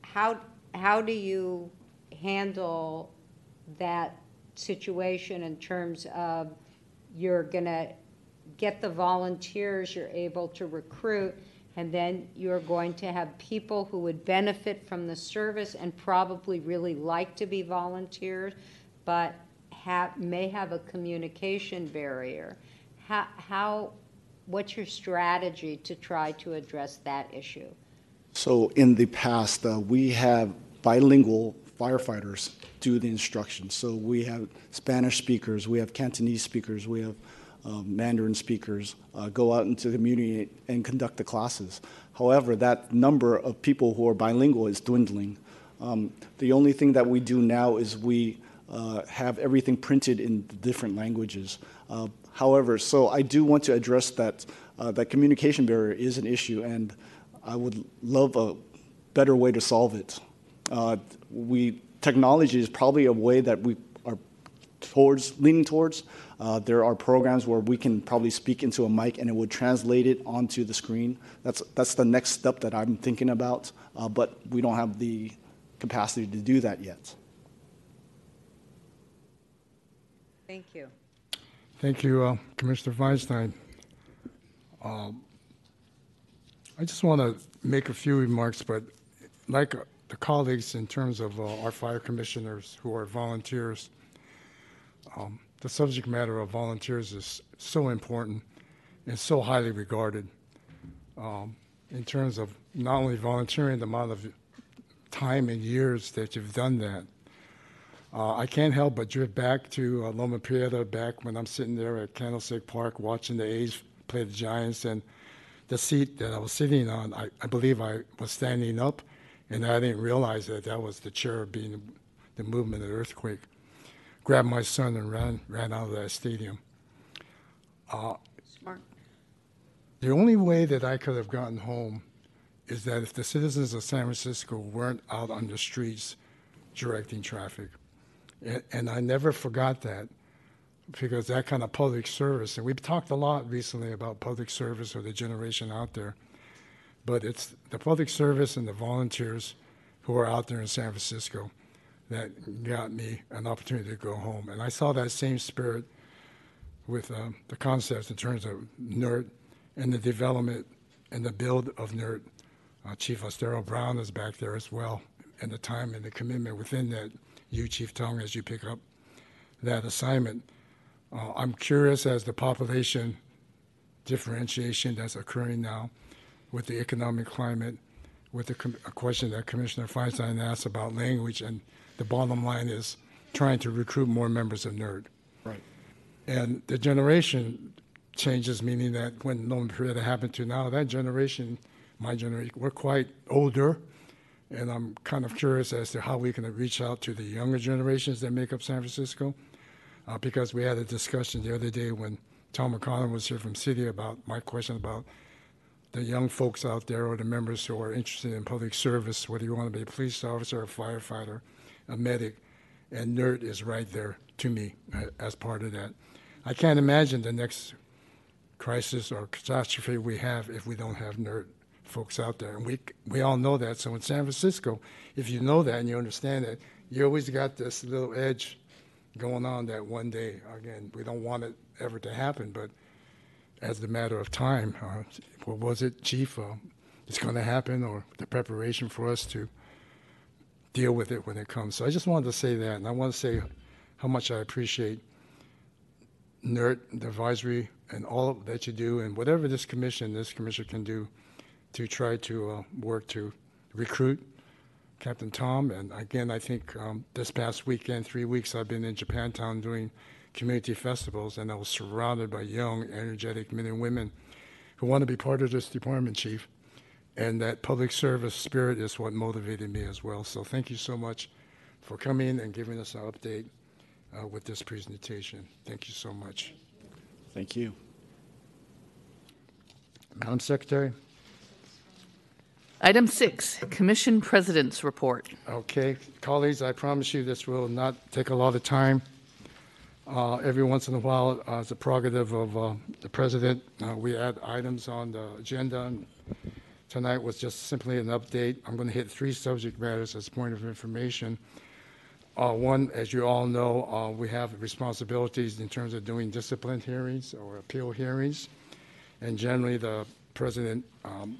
how, how do you handle that situation in terms of you're going to get the volunteers you're able to recruit, and then you're going to have people who would benefit from the service and probably really like to be volunteers, but have, may have a communication barrier. How, how, what's your strategy to try to address that issue? So in the past, uh, we have bilingual firefighters do the instruction. So we have Spanish speakers, we have Cantonese speakers, we have Mandarin speakers uh, go out into the community and conduct the classes. However, that number of people who are bilingual is dwindling. Um, the only thing that we do now is we uh, have everything printed in different languages. Uh, however, so I do want to address that that communication barrier is an issue, and I would love a better way to solve it. Uh, we technology is probably a way that we are towards leaning towards. Uh, there are programs where we can probably speak into a mic and it would translate it onto the screen. That's that's the next step that I'm thinking about, uh, but we don't have the capacity to do that yet. Thank you. Thank you, uh, Commissioner Feinstein. Um, I just want to make a few remarks, but like uh, the colleagues in terms of uh, our fire commissioners who are volunteers, um, the subject matter of volunteers is so important and so highly regarded um, in terms of not only volunteering, the amount of time and years that you've done that. Uh, I can't help but drift back to uh, Loma Prieta, back when I'm sitting there at Candlestick Park watching the A's play the Giants, and the seat that I was sitting on, I, I believe I was standing up, and I didn't realize that that was the chair being the movement of the earthquake. Grabbed my son and ran ran out of that stadium. Uh, Smart. the only way that I could have gotten home is that if the citizens of San Francisco weren't out on the streets directing traffic. And, and I never forgot that because that kind of public service, and we've talked a lot recently about public service or the generation out there, but it's the public service and the volunteers who are out there in San Francisco that got me an opportunity to go home. And I saw that same spirit with um, the concepts in terms of NERT and the development and the build of NERT. Uh, Chief Ostero Brown is back there as well, and the time and the commitment within that. You, Chief Tong, as you pick up that assignment. Uh, I'm curious as the population differentiation that's occurring now with the economic climate, with the com- a question that Commissioner Feinstein asked about language, and the bottom line is trying to recruit more members of NERT. Right. And the generation changes, meaning that when Loma Prieta happened to now, that generation, my generation, we're quite older. And I'm kind of curious as to how we can reach out to the younger generations that make up San Francisco. Uh, because we had a discussion the other day when Tom McConnell was here from City about my question about the young folks out there or the members who are interested in public service, whether you want to be a police officer, or a firefighter, a medic, and NERT is right there to me uh, as part of that. I can't imagine the next crisis or catastrophe we have if we don't have NERT folks out there. And we, we all know that. So in San Francisco, if you know that and you understand that, you always got this little edge going on that one day, again, we don't want it ever to happen, but as a matter of time, uh, what was it, Chief? Uh, it's going to happen, or the preparation for us to deal with it when it comes. So I just wanted to say that, and I want to say how much I appreciate NERT, the advisory, and all that you do, and whatever this commission, this commission can do to try to uh, work to recruit Captain Tom. And again, I think um, this past weekend, three weeks, I've been in Japantown doing community festivals, and I was surrounded by young, energetic men and women who want to be part of this department, Chief. And that public service spirit is what motivated me as well. So thank you so much for coming and giving us an update uh, with this presentation. Thank you so much. Thank you. Madam Secretary? Item six, Commission President's Report. Okay, colleagues, I promise you this will not take a lot of time. Uh, every once in a while, uh, it's a prerogative of uh, the president. Uh, we add items on the agenda. And tonight was just simply an update. I'm going to hit three subject matters as point of information. Uh, one, as you all know, uh, we have responsibilities in terms of doing discipline hearings or appeal hearings. And generally, the president um,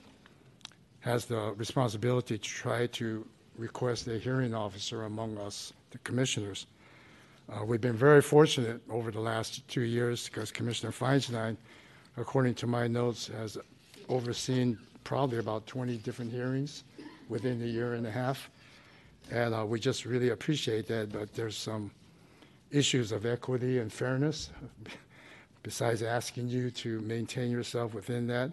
has the responsibility to try to request a hearing officer among us, the commissioners. Uh, we've been very fortunate over the last two years because Commissioner Feinstein, according to my notes, has overseen probably about 20 different hearings within a year and a half. And uh, we just really appreciate that, but there's some issues of equity and fairness besides asking you to maintain yourself within that.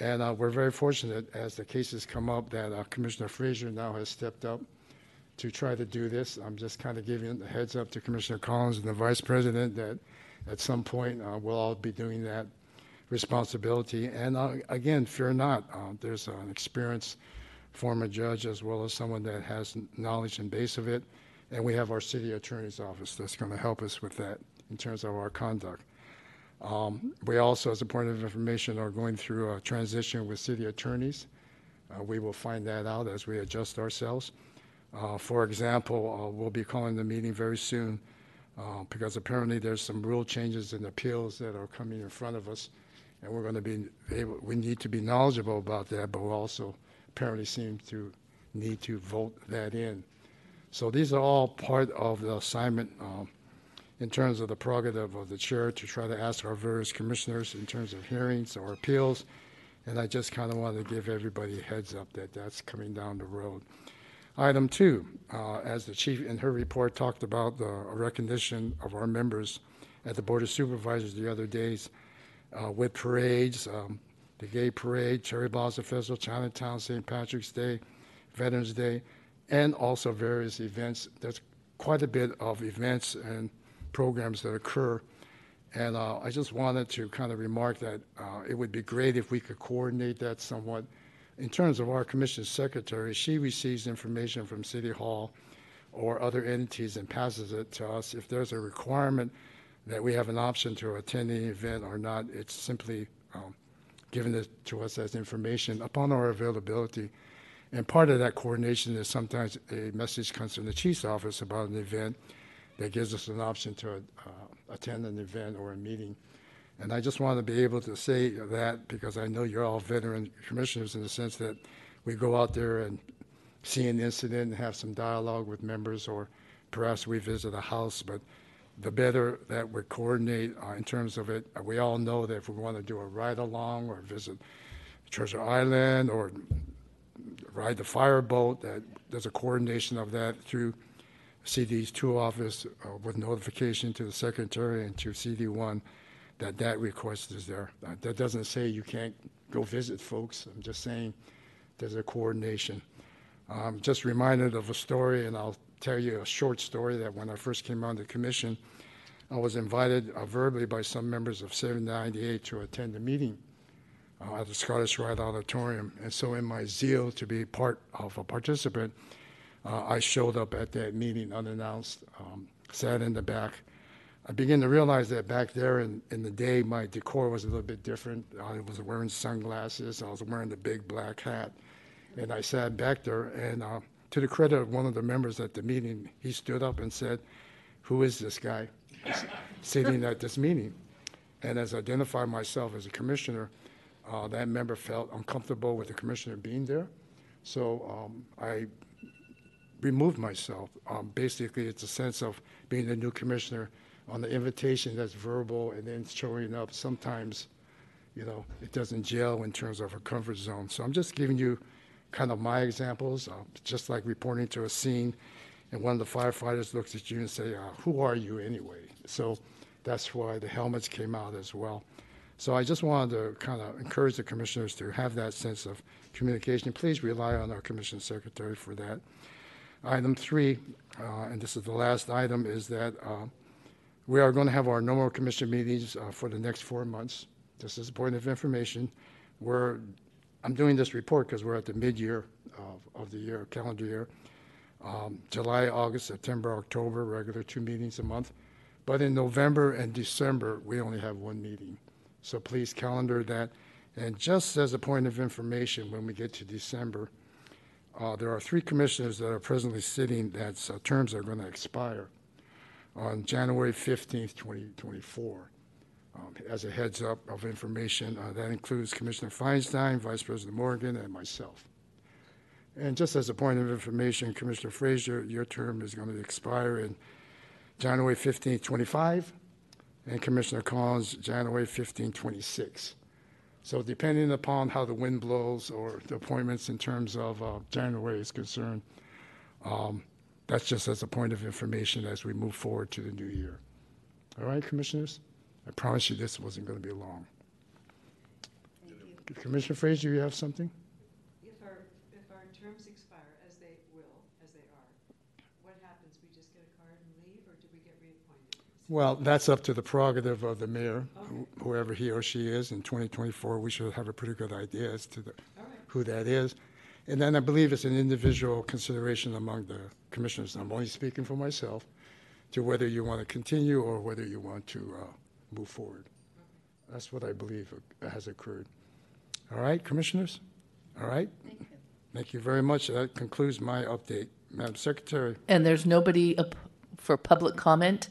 And uh, we're very fortunate as the cases come up that uh, Commissioner Frazier now has stepped up to try to do this. I'm just kind of giving the heads up to Commissioner Collins and the Vice President that at some point uh, we'll all be doing that responsibility. And uh, again, fear not, uh, there's an experienced former judge as well as someone that has knowledge and base of it. And we have our city attorney's office that's going to help us with that in terms of our conduct. Um, we also, as a point of information, are going through a transition with city attorneys. Uh, we will find that out as we adjust ourselves. Uh, for example, uh, we'll be calling the meeting very soon uh, because apparently there's some rule changes and appeals that are coming in front of us, and we're going to be able. We need to be knowledgeable about that, but we also apparently seem to need to vote that in. So these are all part of the assignment. Um, in terms of the prerogative of the chair to try to ask our various commissioners in terms of hearings or appeals. And I just kind of wanted to give everybody a heads up that that's coming down the road. Item two, uh, as the chief in her report talked about the recognition of our members at the Board of Supervisors the other days uh, with parades, um, the Gay Parade, Cherry Blossom Festival, Chinatown, St. Patrick's Day, Veterans Day, and also various events. There's quite a bit of events and programs that occur. And uh, I just wanted to kind of remark that uh, it would be great if we could coordinate that somewhat. In terms of our commission secretary, she receives information from City Hall or other entities and passes it to us. If there's a requirement that we have an option to attend the event or not, it's simply um, given it to us as information upon our availability. And part of that coordination is sometimes a message comes from the chief's office about an event that gives us an option to uh, attend an event or a meeting. And I just want to be able to say that because I know you're all veteran commissioners in the sense that we go out there and see an incident and have some dialogue with members, or perhaps we visit a house. But the better that we coordinate uh, in terms of it, we all know that if we want to do a ride along or visit Treasure Island or ride the fireboat, that there's a coordination of that through CD's two office uh, with notification to the secretary and to CD1 that that request is there. Uh, that doesn't say you can't go visit folks. I'm just saying there's a coordination. I'm just reminded of a story, and I'll tell you a short story that when I first came on the commission, I was invited uh, verbally by some members of 798 to attend a meeting uh, at the Scottish Rite Auditorium. And so, in my zeal to be part of a participant, uh, I showed up at that meeting unannounced, um, sat in the back. I began to realize that back there in, in the day, my decor was a little bit different. I was wearing sunglasses, I was wearing the big black hat, and I sat back there. And uh, to the credit of one of the members at the meeting, he stood up and said, Who is this guy sitting at this meeting? And as I identified myself as a commissioner, uh, that member felt uncomfortable with the commissioner being there. So um, I removed myself. Um, basically, it's a sense of being a new commissioner on the invitation that's verbal and then showing up. Sometimes, you know, it doesn't gel in terms of a comfort zone. So I'm just giving you kind of my examples, uh, just like reporting to a scene, and one of the firefighters looks at you and say, uh, "Who are you anyway?" So that's why the helmets came out as well. So I just wanted to kind of encourage the commissioners to have that sense of communication. Please rely on our commission secretary for that. Item three, uh, and this is the last item, is that uh, we are going to have our normal commission meetings uh, for the next four months. This is a point of information. We're, I'm doing this report because we're at the mid-year of, of the year, calendar year. Um, July, August, September, October, regular two meetings a month. But in November and December, we only have one meeting. So please calendar that. And just as a point of information, when we get to December, uh, there are three commissioners that are presently sitting that's uh, terms are going to expire on January 15th, 2024. Um, as a heads up of information, uh, that includes Commissioner Feinstein, Vice President Morgan, and myself. And just as a point of information, Commissioner Frazier, your term is going to expire in January 15th, 25, and Commissioner Collins, January 15th, 26. So depending upon how the wind blows or the appointments in terms of uh, January is concerned, um, that's just as a point of information as we move forward to the new year. All right, commissioners? I promise you this wasn't going to be long. Commissioner Frazier, you have something? If our, if our terms expire, as they will, as they are, what happens? We just get a card and leave, or do we get reappointed? Well, that's up to the prerogative of the mayor, wh- whoever he or she is. In 2024, we should have a pretty good idea as to the, who that is. And then I believe it's an individual consideration among the commissioners. I'm only speaking for myself, to whether you want to continue or whether you want to uh, move forward. That's what I believe has occurred. All right, commissioners? All right? Thank you. Thank you very much. That concludes my update. Madam Secretary? And there's nobody up for public comment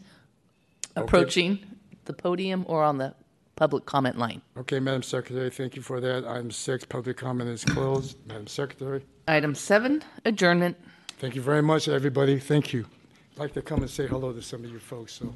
approaching the podium or on the public comment line. Okay, Madam Secretary, thank you for that. Item six, public comment is closed. Madam Secretary? Item seven, adjournment. Thank you very much, everybody. Thank you. I'd like to come and say hello to some of you folks, so